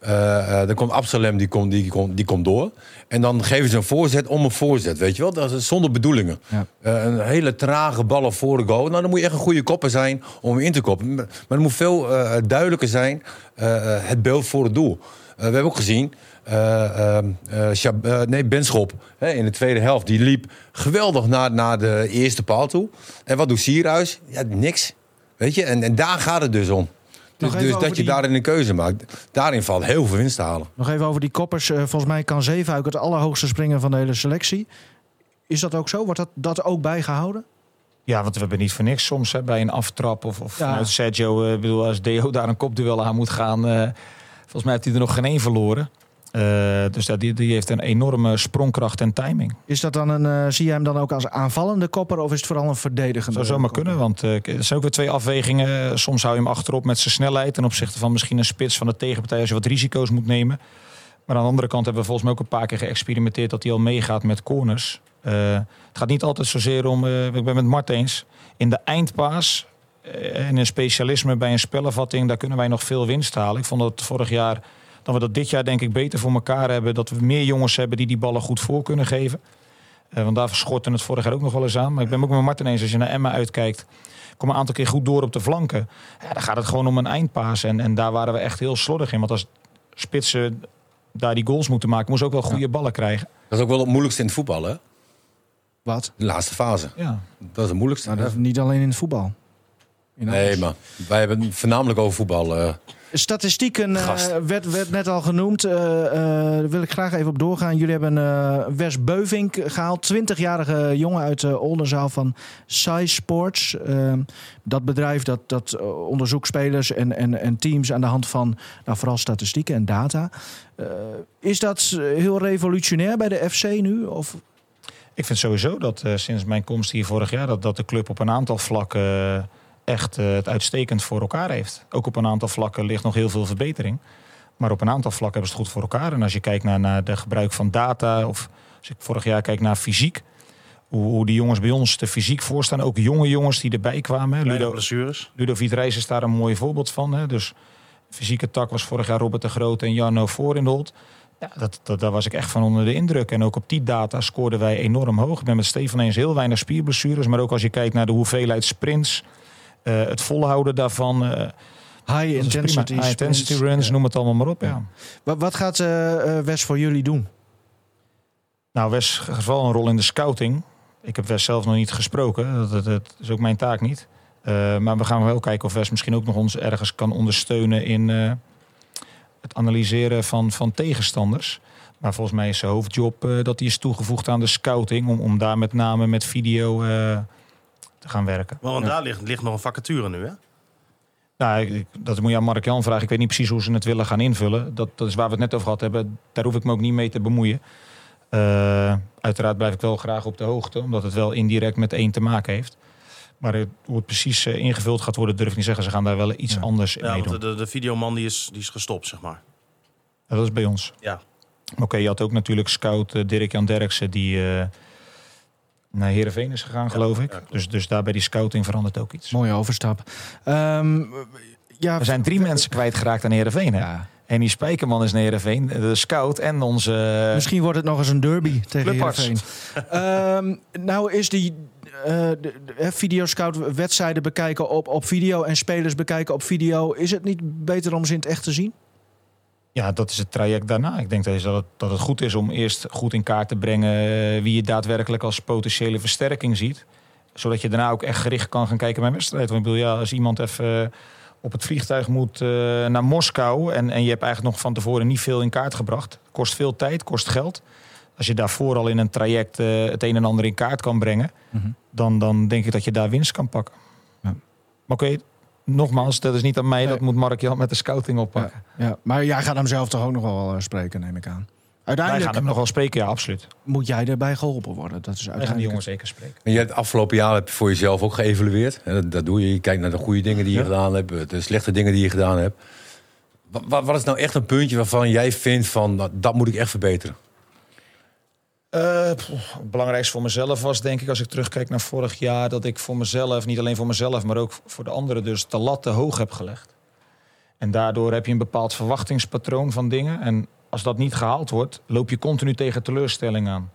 Eh, eh, dan komt Absalem, die komt, die, komt, die komt door. En dan geven ze een voorzet om een voorzet, weet je wel? Dat is zonder bedoelingen. Ja. Eh, een hele trage ballen voor de goal. Nou, dan moet je echt een goede kopper zijn om in te koppen. Maar het moet veel eh, duidelijker zijn, eh, eh, het beeld voor het doel. Eh, we hebben ook gezien, eh, eh, eh, eh, nee, Benschop hè, in de tweede helft, die liep geweldig naar, naar de eerste paal toe. En wat doet Sierhuis? Ja, niks. Weet je, en, en daar gaat het dus om. Dus, dus dat je die- daarin een keuze maakt. Daarin valt heel veel winst te halen. Nog even over die koppers. Eh, volgens mij kan Zeefuik het allerhoogste springen van de hele selectie. Is dat ook zo? Wordt dat, dat ook bijgehouden? Ja, want we hebben niet voor niks soms hè, bij een aftrap of, of Ja. Sergio. eh, bedoel, als Deo daar een kopduel aan moet gaan, eh, volgens mij heeft hij er nog geen één verloren. Eh, dus dat, die, die heeft een enorme sprongkracht en timing. Is dat dan een, eh, zie je hem dan ook als aanvallende kopper of is het vooral een verdedigende? Zou zomaar kopper? kunnen, want er zijn ook weer twee afwegingen. Soms hou je hem achterop met zijn snelheid ten opzichte van misschien een spits van de tegenpartij als je wat risico's moet nemen. Maar aan de andere kant hebben we volgens mij ook een paar keer geëxperimenteerd dat hij al meegaat met corners. Het gaat niet altijd zozeer om, ik ben met Mart eens, in de eindpaas en een specialisme bij een spellenvatting, daar kunnen wij nog veel winst halen. Ik vond dat vorig jaar, dat we dat dit jaar denk ik beter voor elkaar hebben. Dat we meer jongens hebben die die ballen goed voor kunnen geven. Eh, want daar schortte het vorig jaar ook nog wel eens aan. Maar ik ben ook met Martin eens, als je naar Emma uitkijkt, kom een aantal keer goed door op de flanken. Ja, dan gaat het gewoon om een eindpaas. En, en daar waren we echt heel slordig in. Want als spitsen daar die goals moeten maken, moesten ook wel goede ballen krijgen. Dat is ook wel het moeilijkste in het voetbal, hè? Wat? De laatste fase. Ja. Dat is het moeilijkste. Nou, dat is niet alleen in het voetbal. In Nee, maar wij hebben het voornamelijk over voetbal. eh. Statistieken eh, werd, werd net al genoemd. Eh, eh, daar wil ik graag even op doorgaan. Jullie hebben Wes Beuvink gehaald. 20-jarige jongen uit de Oldenzaal van Size Sports. Dat bedrijf dat, dat onderzoekt spelers en, en, en teams aan de hand van nou, vooral statistieken en data. Is dat heel revolutionair bij de FC nu? Of Ik vind sowieso dat sinds mijn komst hier vorig jaar... dat, dat de club op een aantal vlakken echt eh, het uitstekend voor elkaar heeft. Ook op een aantal vlakken ligt nog heel veel verbetering. Maar op een aantal vlakken hebben ze het goed voor elkaar. En als je kijkt naar, naar de gebruik van data... of als ik vorig jaar kijk naar fysiek... hoe, hoe die jongens bij ons er fysiek voor staan. Ook jonge jongens die erbij kwamen. hè. Ludo blessures. Ludovic Reis is daar een mooi voorbeeld van. Hè? Dus fysieke tak was vorig jaar Robert de Groot en Jarno Voorindold. Ja, dat, dat, daar was ik echt van onder de indruk. En ook op die data scoorden wij enorm hoog. Ik ben met Stefan eens heel weinig spierblessures. Maar ook als je kijkt naar de hoeveelheid sprints, het volhouden daarvan. eh, high intensity. High intensity runs, Ja. noem het allemaal maar op. Ja. Ja. Wat, gaat eh, eh, Wes voor jullie doen? Nou, Wes gaat wel een rol in de scouting. Ik heb Wes zelf nog niet gesproken. Dat, dat, dat is ook mijn taak niet. Eh, maar we gaan wel kijken of Wes misschien ook nog ons ergens kan ondersteunen in eh, het analyseren van, van tegenstanders. Maar volgens mij is zijn hoofdjob eh, dat hij is toegevoegd aan de scouting. Om, om daar met name met video eh, te gaan werken. Want daar ligt, ligt nog een vacature nu, hè? Nou, ik- ik- dat moet je aan Mark Jan vragen. Ik weet niet precies hoe ze het willen gaan invullen. Dat, dat is waar we het net over gehad hebben. Daar hoef ik me ook niet mee te bemoeien. Eh, uiteraard blijf ik wel graag op de hoogte, omdat het wel indirect met één te maken heeft. Maar het- hoe het precies eh, ingevuld gaat worden, durf ik niet zeggen. Ze gaan daar wel iets Ja. anders in Ja, mee doen. de, de videoman die is, die is gestopt, zeg maar. Dat is bij ons. Ja. Oké, je had ook natuurlijk scout eh, Dirk-Jan Derksen, die eh, naar Heerenveen is gegaan, geloof ik. ja, dus, dus daar bij die scouting verandert ook iets. Mooie overstap. Ehm, ja, Er zijn drie mensen kwijtgeraakt aan Heerenveen. Hè? Ja. En die Spijkerman is naar Heerenveen, de scout en onze... Misschien wordt het nog eens een derby tegen Clubarts. Heerenveen. Ehm nou is die eh de, videoscout wedstrijden bekijken op, op video en spelers bekijken op video. Is het niet beter om ze in het echt te zien? Ja, dat is het traject daarna. Ik denk dat, het, dat het goed is om eerst goed in kaart te brengen eh, wie je daadwerkelijk als potentiële versterking ziet. Zodat je daarna ook echt gericht kan gaan kijken een wedstrijd. Want ik bedoel, ja, als iemand even eh, op het vliegtuig moet eh, naar Moskou en, en je hebt eigenlijk nog van tevoren niet veel in kaart gebracht. Kost veel tijd, kost geld. Als je daarvoor al in een traject het een en ander in kaart kan brengen, dan, dan denk ik dat je daar winst kan pakken. Ja. Maar oké, nogmaals, dat is niet aan mij. Nee. Dat moet Mark Jan met de scouting oppakken. Ja, maar jij gaat hem zelf toch ook nog wel eh, spreken, neem ik aan. Wij Uiteindelijk gaan hem nog wel spreken, ja, absoluut. moet jij erbij geholpen worden. Dat is Wij gaan die uiteindelijk. jongens zeker spreken. En je hebt het afgelopen jaar heb je voor jezelf ook geëvalueerd. En dat, dat doe je. Je kijkt naar de goede dingen die je gedaan hebt, de slechte dingen die je gedaan hebt. Wat, wat, wat is nou echt een puntje waarvan jij vindt van dat, dat moet ik echt verbeteren? Eh, pff, het belangrijkste voor mezelf was, denk ik, als ik terugkijk naar vorig jaar, dat ik voor mezelf, niet alleen voor mezelf, maar ook voor de anderen, dus de lat te hoog heb gelegd. En daardoor heb je een bepaald verwachtingspatroon van dingen. En als dat niet gehaald wordt, loop je continu tegen teleurstelling aan.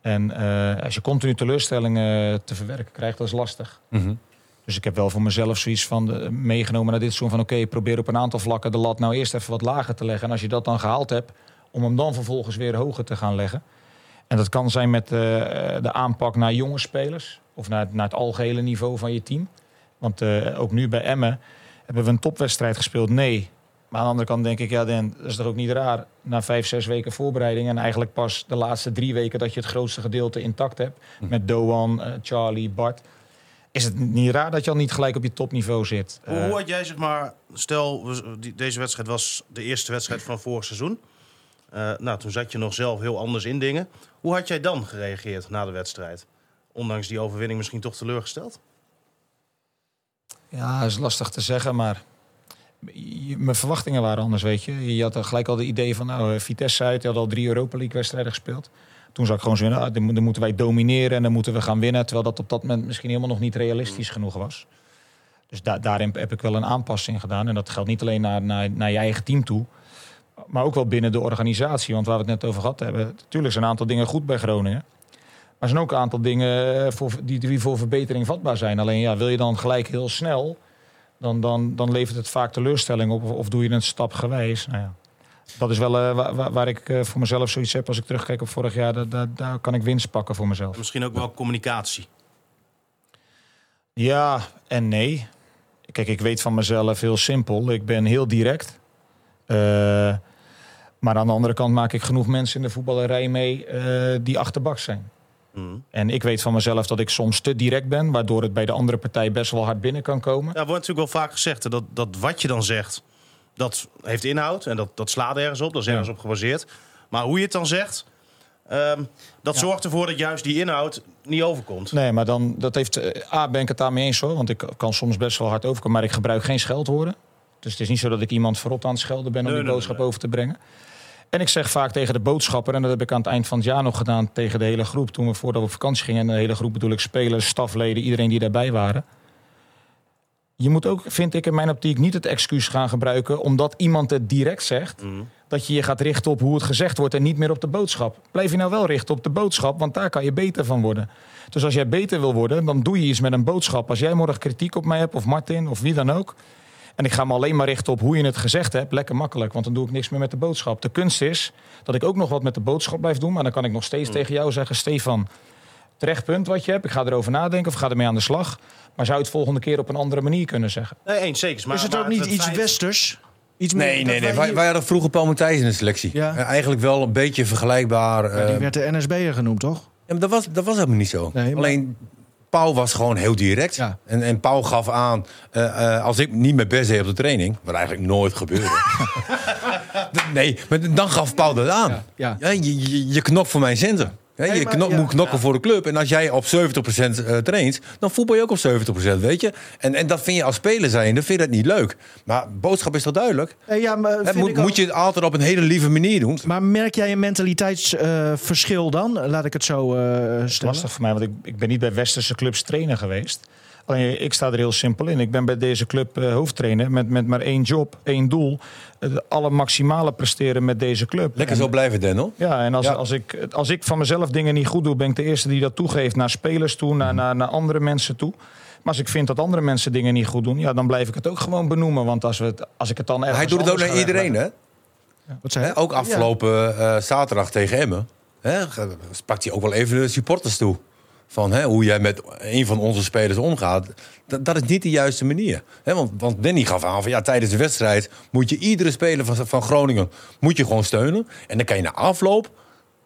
En eh, als je continu teleurstellingen te verwerken krijgt, dat is lastig. Dus ik heb wel voor mezelf zoiets van eh, meegenomen naar dit seizoen van oké, probeer op een aantal vlakken de lat nou eerst even wat lager te leggen. En als je dat dan gehaald hebt, om hem dan vervolgens weer hoger te gaan leggen. En dat kan zijn met eh, de aanpak naar jonge spelers of naar, naar het algehele niveau van je team. Want eh, ook nu bij Emmen hebben we een topwedstrijd gespeeld. Nee. Maar aan de andere kant denk ik, ja, Dan, dat is toch ook niet raar. Na vijf, zes weken voorbereiding en eigenlijk pas de laatste drie weken dat je het grootste gedeelte intact hebt. Met Doan, eh, Charlie, Bart. Is het niet raar dat je al niet gelijk op je topniveau zit? Hoe, had jij, zeg maar, stel, deze wedstrijd was de eerste wedstrijd van vorig seizoen. Eh, nou, toen zat je nog zelf heel anders in dingen. Hoe had jij dan gereageerd na de wedstrijd? Ondanks die overwinning misschien toch teleurgesteld? Ja, dat is lastig te zeggen, maar je- mijn verwachtingen waren anders, weet je. Je had gelijk al de idee van, nou, eh, Vitesse uit, die had al drie Europa League wedstrijden gespeeld. Toen zag ik gewoon zo, ah, dan mo- dan moeten wij domineren en dan moeten we gaan winnen. Terwijl dat op dat moment misschien helemaal nog niet realistisch genoeg was. Dus da- daarin heb ik wel een aanpassing gedaan. En dat geldt niet alleen naar, naar, naar je eigen team toe. Maar ook wel binnen de organisatie. Want waar we het net over gehad hebben. Natuurlijk zijn een aantal dingen goed bij Groningen. Maar er zijn ook een aantal dingen eh, voor, die, die voor verbetering vatbaar zijn. Alleen ja, wil je dan gelijk heel snel, dan, dan, dan levert het vaak teleurstelling op. Of, of doe je het stapgewijs. Nou ja, dat is wel eh, waar, ik eh, voor mezelf zoiets heb. Als ik terugkijk op vorig jaar, da- da- daar kan ik winst pakken voor mezelf. Misschien ook wel communicatie. Ja en nee. Kijk, ik weet van mezelf heel simpel. Ik ben heel direct. Maar aan de andere kant maak ik genoeg mensen in de voetballerij mee eh, die achterbak zijn. Mm. En ik weet van mezelf dat ik soms te direct ben, waardoor het bij de andere partij best wel hard binnen kan komen. Ja, wordt natuurlijk wel vaak gezegd hè, dat, dat wat je dan zegt, dat heeft inhoud en dat, dat slaat ergens op, dat is Ja. ergens op gebaseerd. Maar hoe je het dan zegt, ehm, dat zorgt ervoor dat juist die inhoud niet overkomt. Nee, maar dan, dat heeft, eh, A, ben ik het daarmee eens hoor. Want ik kan soms best wel hard overkomen, maar ik gebruik geen scheldwoorden. Dus het is niet zo dat ik iemand verrot aan het schelden ben om die nee, boodschap nee. over te brengen. En ik zeg vaak tegen de boodschapper, en dat heb ik aan het eind van het jaar nog gedaan tegen de hele groep. Toen we voordat we op vakantie gingen, en de hele groep bedoel ik spelers, stafleden, iedereen die daarbij waren. Je moet ook, vind ik in mijn optiek, niet het excuus gaan gebruiken omdat iemand het direct zegt. Dat je je gaat richten op hoe het gezegd wordt en niet meer op de boodschap. Blijf je nou wel richten op de boodschap, want daar kan je beter van worden. Dus als jij beter wil worden, dan doe je iets met een boodschap. Als jij morgen kritiek op mij hebt, of Martin, of wie dan ook. En ik ga me alleen maar richten op hoe je het gezegd hebt. Lekker makkelijk, want dan doe ik niks meer met de boodschap. De kunst is dat ik ook nog wat met de boodschap blijf doen. Maar dan kan ik nog steeds tegen jou zeggen: Stefan, terecht punt wat je hebt. Ik ga erover nadenken of ga ermee aan de slag. Maar zou je het volgende keer op een andere manier kunnen zeggen? Nee, eens zeker. Maar, is het maar ook niet iets feit- westers? Iets meer Nee, nee, nee. wij Wij, hier- wij hadden vroeger Paul Matthijs in de selectie. Ja. Eh, eigenlijk wel een beetje vergelijkbaar. Ja, die eh, werd de NSB'er genoemd, toch? Ja, maar dat, was, dat was helemaal niet zo. Nee, maar- Alleen, Paul was gewoon heel direct. Ja. En, en Paul gaf aan, eh, eh, als ik niet mijn best deed op de training... wat eigenlijk nooit gebeurde... *laughs* nee, maar dan gaf Paul dat aan. Ja, ja. Ja, je, je, je knokt voor mijn centen. Je maar- knok- ja. moet knokken voor de club. En als jij op 70% eh, traint, dan voetbal je ook op 70%, weet je. En, en dat vind je als speler zijnde, vind je dat niet leuk. Maar boodschap is toch duidelijk? Ja, maar, moet, ook- moet je het altijd op een hele lieve manier doen? maar merk jij een mentaliteitsverschil dan? Laat ik het zo eh stellen. Lastig voor mij, want ik, ik ben niet bij westerse clubs trainer geweest. Alleen ik sta er heel simpel in. Ik ben bij deze club eh, hoofdtrainer met, met maar één job, één doel. Eh, alle maximale presteren met deze club. Lekker En- zo blijven, Denno. Ja, en als, Ja. Als, ik, als ik van mezelf dingen niet goed doe, ben ik de eerste die dat toegeeft naar spelers toe, naar, naar, naar andere mensen toe. Maar als ik vind dat andere mensen dingen niet goed doen, ja, dan blijf ik het ook gewoon benoemen. Want als, we het, als ik het dan ergens Hij doet het ook naar iedereen, hè? Wat? Ook afgelopen eh, zaterdag tegen Emmen. Hè, pakt hij ook wel even de supporters toe. Van hè, hoe jij met een van onze spelers omgaat. Dat, is niet de juiste manier. Hè, want, want Danny gaf aan van ja, tijdens de wedstrijd moet je iedere speler van, van Groningen moet je gewoon steunen. En dan kan je na afloop,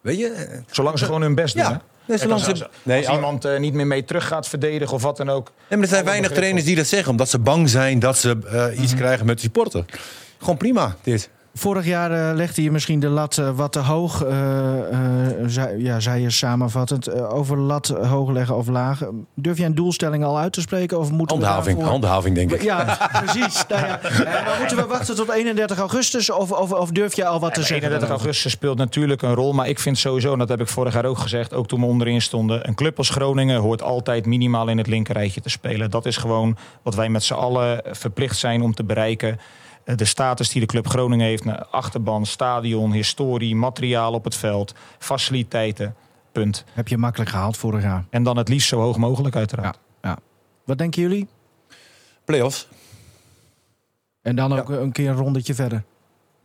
weet je. Zolang ze gewoon hun best doen. Ja. hè? Nee, zolang ze- als- nee, als al- iemand eh, niet meer mee terug gaat verdedigen of wat dan ook. Nee, maar er zijn weinig trainers die dat zeggen, omdat ze bang zijn dat ze eh, iets krijgen met de supporter. Gewoon prima, dit. Vorig jaar eh, legde je misschien de lat eh, wat te hoog. eh, eh, zei, ja, zei je samenvattend. over lat hoog leggen of laag. Durf jij een doelstelling al uit te spreken? Of moeten we Handhaving, daarvoor- handhaving denk ik. Ja, precies. *laughs* Nou ja. Maar moeten we wachten tot 31 augustus? Of, of, of durf je al wat te Ja, zeggen? 31 daarover? augustus speelt natuurlijk een rol. Maar ik vind sowieso, en dat heb ik vorig jaar ook gezegd, ook toen we onderin stonden. Een club als Groningen hoort altijd minimaal in het linkerrijtje te spelen. Dat is gewoon wat wij met z'n allen verplicht zijn om te bereiken. Eh, De status die de club Groningen heeft, naar achterban, stadion, historie, materiaal op het veld, faciliteiten. Punt. Heb je makkelijk gehaald vorig jaar. En dan het liefst zo hoog mogelijk, uiteraard. Wat denken jullie? Playoffs. En dan ook een keer een rondetje verder.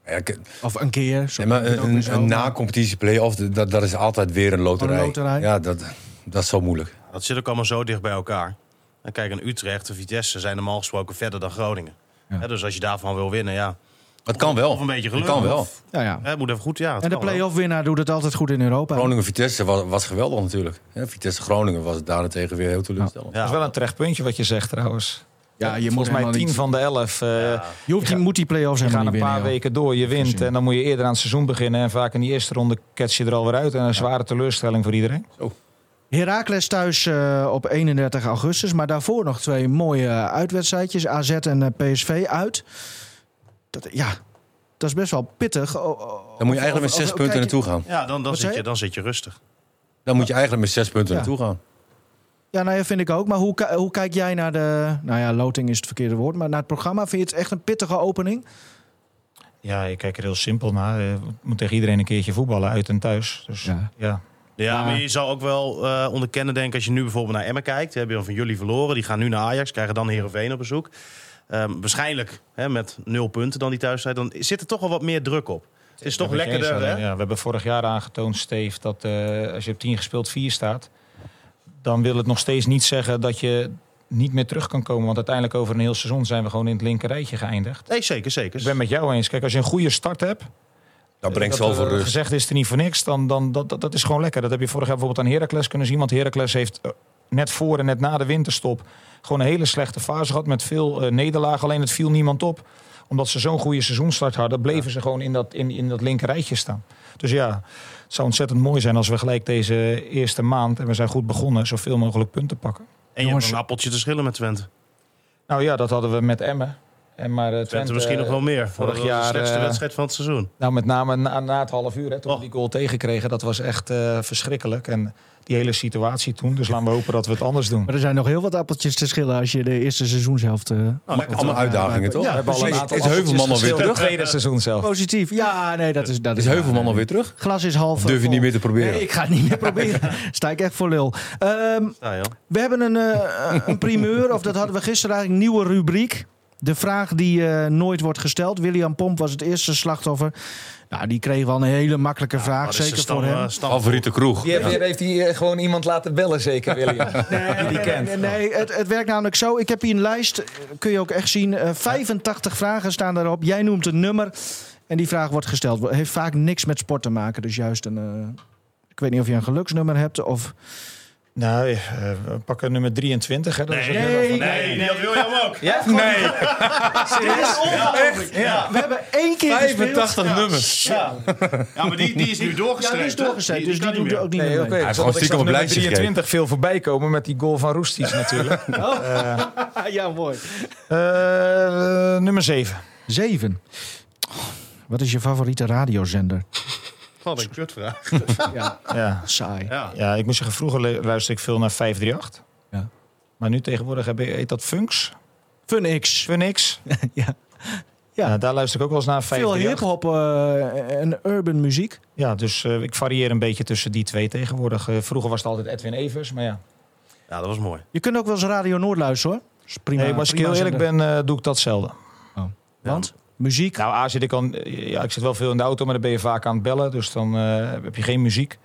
Ja, Of een keer. Nee, maar een, na-competitie play-off, dat, dat is altijd weer een loterij. Een loterij? Ja, dat, dat is zo moeilijk. Dat zit ook allemaal zo dicht bij elkaar. En kijk, en Utrecht en Vitesse zijn normaal gesproken verder dan Groningen. Ja. Dus als je daarvan wil winnen, ja. Het kan wel. Of een beetje geluk. Het kan wel. Of- Ja, ja. Hè, het moet even goed, ja. En de play-off winnaar doet het altijd goed in Europa. Groningen-Vitesse was, was geweldig natuurlijk. Ja, Vitesse-Groningen was het daarentegen weer heel teleurstellend. Ja. Dat is wel een terecht puntje wat je zegt trouwens. Ja, je moet Volgens mij helemaal 10 niet- van de 11. eh, Ja. Je hoeft, die, moet die play-offs Je gaat een paar winnen. weken door, je wint en dan moet je eerder aan het seizoen beginnen. En vaak in die eerste ronde catch je er alweer uit. En een zware teleurstelling voor iedereen. Heracles thuis eh, op 31 augustus. Maar daarvoor nog twee mooie uitwedstrijdjes. AZ en eh, PSV uit. Dat, ja, dat is best wel pittig. O- o- Dan moet je eigenlijk of- met zes of- punten kijk- naartoe gaan. Ja, dan, dan, zit je, dan zit je rustig. Dan moet je eigenlijk met zes punten Ja. naartoe gaan. Ja, nou ja, vind ik ook. Maar hoe, hoe kijk jij naar de... Nou ja, loting is het verkeerde woord. Maar naar het programma. Vind je het echt een pittige opening? Ja, ik kijk er heel simpel naar. Je moet tegen iedereen een keertje voetballen, uit en thuis. Dus Ja. ja, Ja, Maar- maar je zou ook wel eh, onderkennen, denk ik, als je nu bijvoorbeeld naar Emmen kijkt. Heb je dan van jullie verloren. Die gaan nu naar Ajax, krijgen dan Heerenveen op bezoek. Ehm, waarschijnlijk hè, met nul punten dan die thuisstrijd. Dan zit er toch wel wat meer druk op. Het is toch lekkerder, eens. hè? Ja, we hebben vorig jaar aangetoond, Steve, dat eh, als je op 10 gespeeld 4 staat, dan wil het nog steeds niet zeggen dat je niet meer terug kan komen. Want uiteindelijk over een heel seizoen zijn we gewoon in het linker rijtje geëindigd. Nee, zeker, zeker. Ik ben met jou eens. Kijk, als je een goede start hebt, Dat brengt dat, zoveel eh, rust. Gezegd is er niet voor niks, dan, dan dat, dat, dat is gewoon lekker. Dat heb je vorig jaar bijvoorbeeld aan Heracles kunnen zien. Want Heracles heeft eh, net voor en net na de winterstop gewoon een hele slechte fase gehad met veel eh, nederlagen. Alleen het viel niemand op. Omdat ze zo'n goede seizoenstart hadden, bleven ze gewoon in dat, in, in dat linker rijtje staan. Dus ja, het zou ontzettend mooi zijn als we gelijk deze eerste maand, en we zijn goed begonnen, zoveel mogelijk punten pakken. En je Jongens- hebt een appeltje te schillen met Twente. Nou ja, dat hadden we met Emmen. En maar, eh, Twente, misschien nog wel meer. vorig dat was jaar, de slechtste eh, wedstrijd van het seizoen. Nou, met name na, na het half uur, hè, toen we Och. die goal tegenkregen. Dat was echt eh, verschrikkelijk. En die hele situatie toen. Dus laten we hopen dat we het anders doen. Maar er zijn nog heel wat appeltjes te schillen als je de eerste seizoenshelft... eh, Nou, allemaal uitdagingen, toch? Ja, we hebben al een Is- aantal is Heuvelman alweer terug? Het tweede seizoen zelf. Positief. Ja, nee, dat is... Dat Is waar. Heuvelman alweer terug? Glas is half durf je niet meer te proberen? Nee, ik ga het niet meer proberen. *laughs* Sta ik echt voor lul. Ehm, we hebben een, eh, een primeur, of dat hadden we gisteren eigenlijk, een nieuwe rubriek. De vraag die eh, nooit wordt gesteld. William Pomp was het eerste slachtoffer. Nou, die kreeg wel een hele makkelijke vraag, zeker stam- voor hem. eh, Favoriete kroeg. Die heeft, heeft hij gewoon iemand laten bellen, zeker, William? *laughs* Nee, die kent. nee, nee, het, het werkt namelijk zo. Ik heb hier een lijst, eh, kun je ook echt zien. Eh, 85 vragen staan daarop. Jij noemt een nummer en die vraag wordt gesteld. Het heeft vaak niks met sport te maken. Dus juist een... eh, ik weet niet of je een geluksnummer hebt of... Nou, eh, we pakken nummer 23. Hè. Dat is het Nee, van- Nee, die had William ook. Ja? Nee. *laughs* Echt? Ja. We hebben één keer 85 gespeeld. nummers. Ja. ja, maar die, die is nu Ja, doorgestreept. die is doorgezet, dus die doet niet er meer. ook niet Nee, meer stiekem nummer lijstje 23 veel voorbij komen met die goal van Roestic natuurlijk. *laughs* Eh, *laughs* Ja, mooi. eh, nummer 7. Zeven. Wat is je favoriete radiozender? Wat een kutvraag. Ja, Ja. saai. Ja. ja, ik moet zeggen, vroeger lu- luisterde ik veel naar 538. Ja. Maar nu tegenwoordig heb ik, heet dat Funks. Funix. Funix. *laughs* Ja. Ja. daar luister ik ook wel eens naar. Veel 538. hip-hop eh, en urban muziek. Ja, dus eh, ik varieer een beetje tussen die twee tegenwoordig. Eh, vroeger was het altijd Edwin Evers, maar ja. ja, dat was mooi. Je kunt ook wel eens Radio Noord luisteren hoor. Is prima, nee, maar als ik heel eerlijk ben, eh, doe ik dat zelden. Want? Muziek. Nou, A zit ik al, ja, ik zit wel veel in de auto, maar dan ben je vaak aan het bellen. Dus dan eh, heb je geen muziek.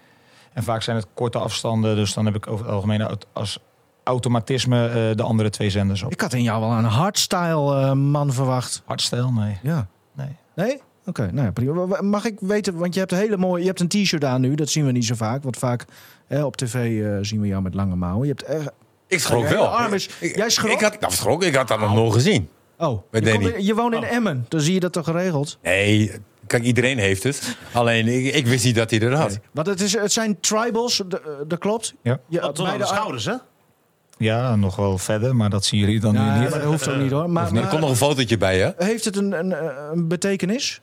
En vaak zijn het korte afstanden, dus dan heb ik over het algemeen als automatisme eh, de andere twee zenders op. Ik had in jou wel een hardstyle eh, man verwacht. Hardstyle, nee. Ja. nee. Nee? Oké, nou ja, prima. Mag ik weten, want je hebt een hele mooie, je hebt een t-shirt aan nu, dat zien we niet zo vaak. Want vaak hè, op tv eh, zien we jou met lange mouwen. Je hebt echt, Ik schrok wel. arm is- Ik- Jij schrok? Ik had, nou, schrok, ik had dat nog nooit gezien. Oh, Bij je, Danny. komt in- je woont in Emmen, dan zie je dat toch geregeld? Nee, kijk, iedereen heeft het. *laughs* Alleen, ik, ik wist niet dat hij er had. Want het, is, het zijn tribals, eh, dat klopt. Ja. Je, Tot aan beide de arm- schouders, hè? Ja, nog wel verder, maar dat zien jullie dan Ja, nu niet. maar dat hoeft ook niet hoor. Maar, Er komt nog een fotootje bij, hè? heeft het een, een, een betekenis?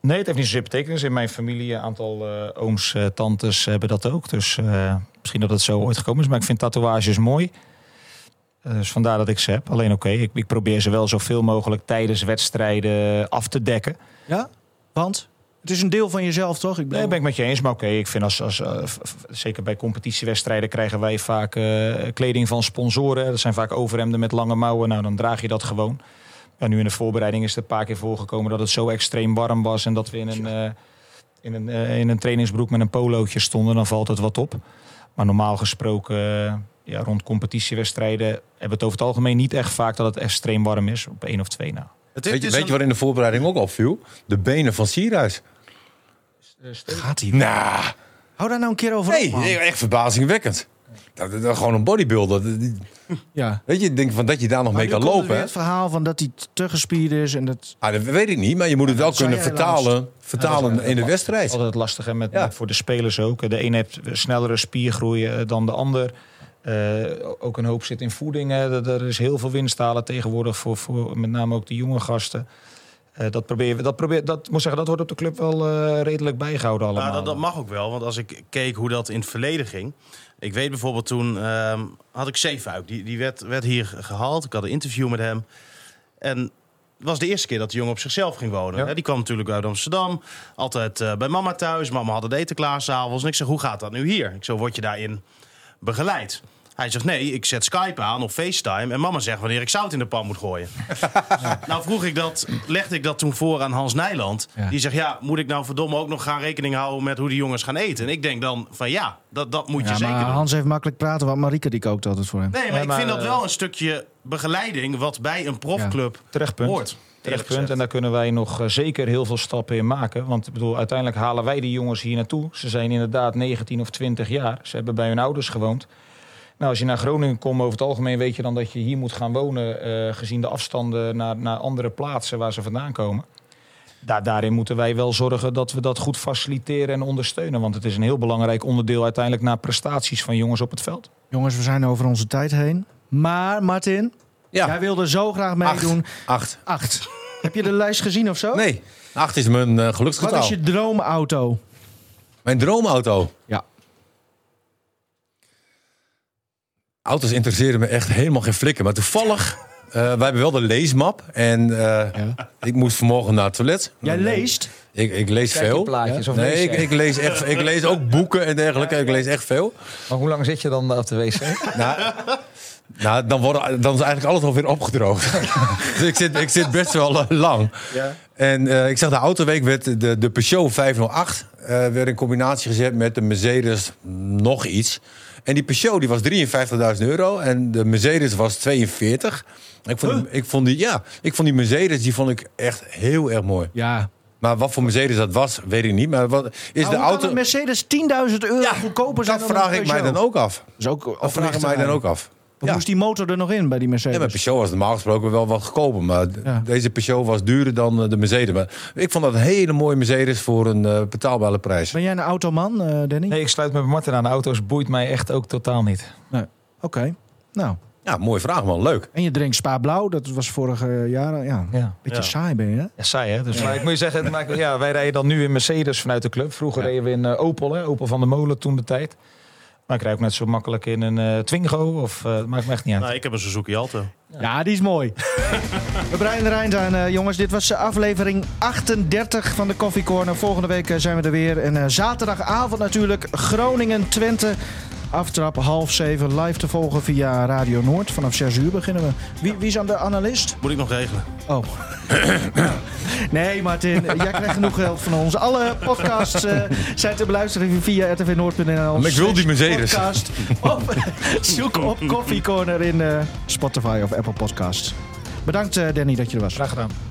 Nee, het heeft niet zozeer betekenis. In mijn familie, een aantal eh, ooms, eh, tantes hebben dat ook. Dus eh, misschien dat het zo ooit gekomen is. Maar ik vind tatoeages mooi. Dus vandaar dat ik ze heb. Alleen oké, ik, ik probeer ze wel zoveel mogelijk tijdens wedstrijden af te dekken. Ja? Want? Het is een deel van jezelf, toch? Ik Nee, ben ik met je eens. Maar oké, ik vind als, als eh, zeker bij competitiewedstrijden krijgen wij vaak eh, kleding van sponsoren. Dat zijn vaak overhemden met lange mouwen. Nou, dan draag je dat gewoon. Ja, nu in de voorbereiding is het een paar keer voorgekomen dat het zo extreem warm was en dat we in een, eh, in een, in een trainingsbroek met een polootje stonden. Dan valt het wat op. Maar normaal gesproken, ja, rond competitiewedstrijden hebben we het over het algemeen niet echt vaak dat het extreem warm is. Op één of twee na. Het Weet je, is weet je wat in de voorbereiding ook opviel? De benen van Sierhuis. Gaat hij? Nou, Hou daar nou een keer over nee, op, man. echt verbazingwekkend. Dat, dat, dat- gewoon een bodybuilder. Ja. Weet je, ik denk van dat je daar nog Maar mee kan lopen. het verhaal van dat hij te gespierd is en dat... Ah, dat weet ik niet, maar je moet het wel kunnen vertalen, vertalen Ja, dat is, in de eh, wedstrijd. Altijd lastig hè, met, Ja. met voor de spelers ook. De een heeft snellere spiergroei eh, dan de ander. Eh, ook een hoop zit in voeding. hè. Er- Er is heel veel winstalen tegenwoordig voor, voor met name ook de jonge gasten. Eh, dat probeer we. Dat probeer dat moet zeggen, dat wordt op de club wel eh, redelijk bijgehouden allemaal. Nou, dat, dat mag ook wel, want als ik keek hoe dat in het verleden ging. Ik weet bijvoorbeeld toen ehm, had ik Zeefuik, die, die werd, werd hier gehaald. Ik had een interview met hem. En het was de eerste keer dat de jongen op zichzelf ging wonen. Ja. Die kwam natuurlijk uit Amsterdam. Altijd bij mama thuis. Mama had het eten klaar s'avonds. En ik zeg, hoe gaat dat nu hier? Ik zo, word je daarin begeleid? Hij zegt, nee, ik zet Skype aan of FaceTime. En mama zegt wanneer ik zout in de pan moet gooien. *laughs* Nou vroeg ik dat, legde ik dat toen voor aan Hans Nijland. Ja. Die zegt, ja, moet ik nou verdomme ook nog gaan rekening houden... met hoe die jongens gaan eten? En ik denk dan van ja, dat, dat moet je zeker doen. Hans heeft makkelijk praten, want Marike die kookt altijd voor hem. Nee, maar Ja, ik vind dat eh, wel een stukje begeleiding... wat bij een profclub hoort. Terecht punt. En daar kunnen wij nog eh, zeker heel veel stappen in maken. Want ik bedoel, uiteindelijk halen wij die jongens hier naartoe. Ze zijn inderdaad 19 of 20 jaar. Ze hebben bij hun ouders gewoond. Nou, als je naar Groningen komt, over het algemeen weet je dan dat je hier moet gaan wonen. eh, gezien de afstanden naar, naar andere plaatsen waar ze vandaan komen. Daar, daarin moeten wij wel zorgen dat we dat goed faciliteren en ondersteunen. Want het is een heel belangrijk onderdeel uiteindelijk naar prestaties van jongens op het veld. Jongens, we zijn over onze tijd heen. Maar Martin, Ja, jij wilde zo graag meedoen. acht. Acht. Heb je de lijst gezien of zo? Nee, acht is mijn Wat geluksgetal. is je droomauto? Mijn droomauto. Ja. Auto's interesseren me echt helemaal geen flikker. Maar toevallig, eh, wij hebben wel de leesmap. En eh, ik moest vanmorgen naar het toilet. Jij leest? Ik, ik lees veel. plaatjes of nee, lees ik, ik, lees echt, ik lees ook boeken en dergelijke. Ik lees echt veel. Maar hoe lang zit je dan op de wc? Nou, nou dan, worden, dan is eigenlijk alles alweer opgedroogd. *laughs* dus ik zit, ik zit best wel eh, lang. Ja. En eh, ik zag de autoweek werd de, de Peugeot 508 eh, werd in combinatie gezet met de Mercedes nog iets. En die Peugeot die was 53.000 euro en de Mercedes was 42. Ik vond, die, ik vond die, ja, ik vond die Mercedes die vond ik echt heel erg mooi. Ja. Maar wat voor Mercedes dat was, weet ik niet. Maar wat is de auto? een Mercedes 10.000 euro goedkoper zijn dat dan vraag ik mij dan ook af. Dat is ook Dat vraag ik mij dan ook af. Ja. moest die motor er nog in bij die Mercedes? Ja, maar Peugeot was normaal gesproken wel wat goedkoper. Maar Ja. deze Peugeot was duurder dan eh, de Mercedes. Maar ik vond dat een hele mooie Mercedes voor een eh, betaalbare prijs. Ben jij een automan, eh, Danny? Nee, ik sluit me bij Martin aan. De auto's boeit mij echt ook totaal niet. Nee. Oké. Nou, Ja, mooie vraag man. Leuk. en je drinkt Spa Blauw. Dat was vorige jaren. Ja, Ja. beetje Ja. saai ben je, hè? Ja, saai hè? Dus, Maar ik moet je zeggen, ja, wij rijden dan nu in Mercedes vanuit de club. Vroeger reden we in Opel, hè? Opel van de Molen toen de tijd. Maar ik rijd ook net zo makkelijk in een eh, Twingo. Of, eh, maakt me echt niet uit. Nou, ik heb een Suzuki Alto. Ja, die is mooi. *laughs* We breiden er eind aan, eh, jongens. Dit was aflevering 38 van de Coffee Corner. Volgende week zijn we er weer. En eh, zaterdagavond natuurlijk Groningen-Twente. Aftrap half zeven live te volgen via Radio Noord. Vanaf 6 uur beginnen we. Wie, wie is aan de analist? Moet ik nog regelen. Oh. *coughs* nee, Martin, jij krijgt genoeg geld van ons. Alle podcasts eh, zijn te beluisteren via rtvnoord.nl. Maar ik wil die Mercedes. Podcast. Op, *laughs* zoek op Coffee Corner in eh, Spotify of Apple Podcasts. Bedankt, eh, Danny, dat je er was. Graag gedaan.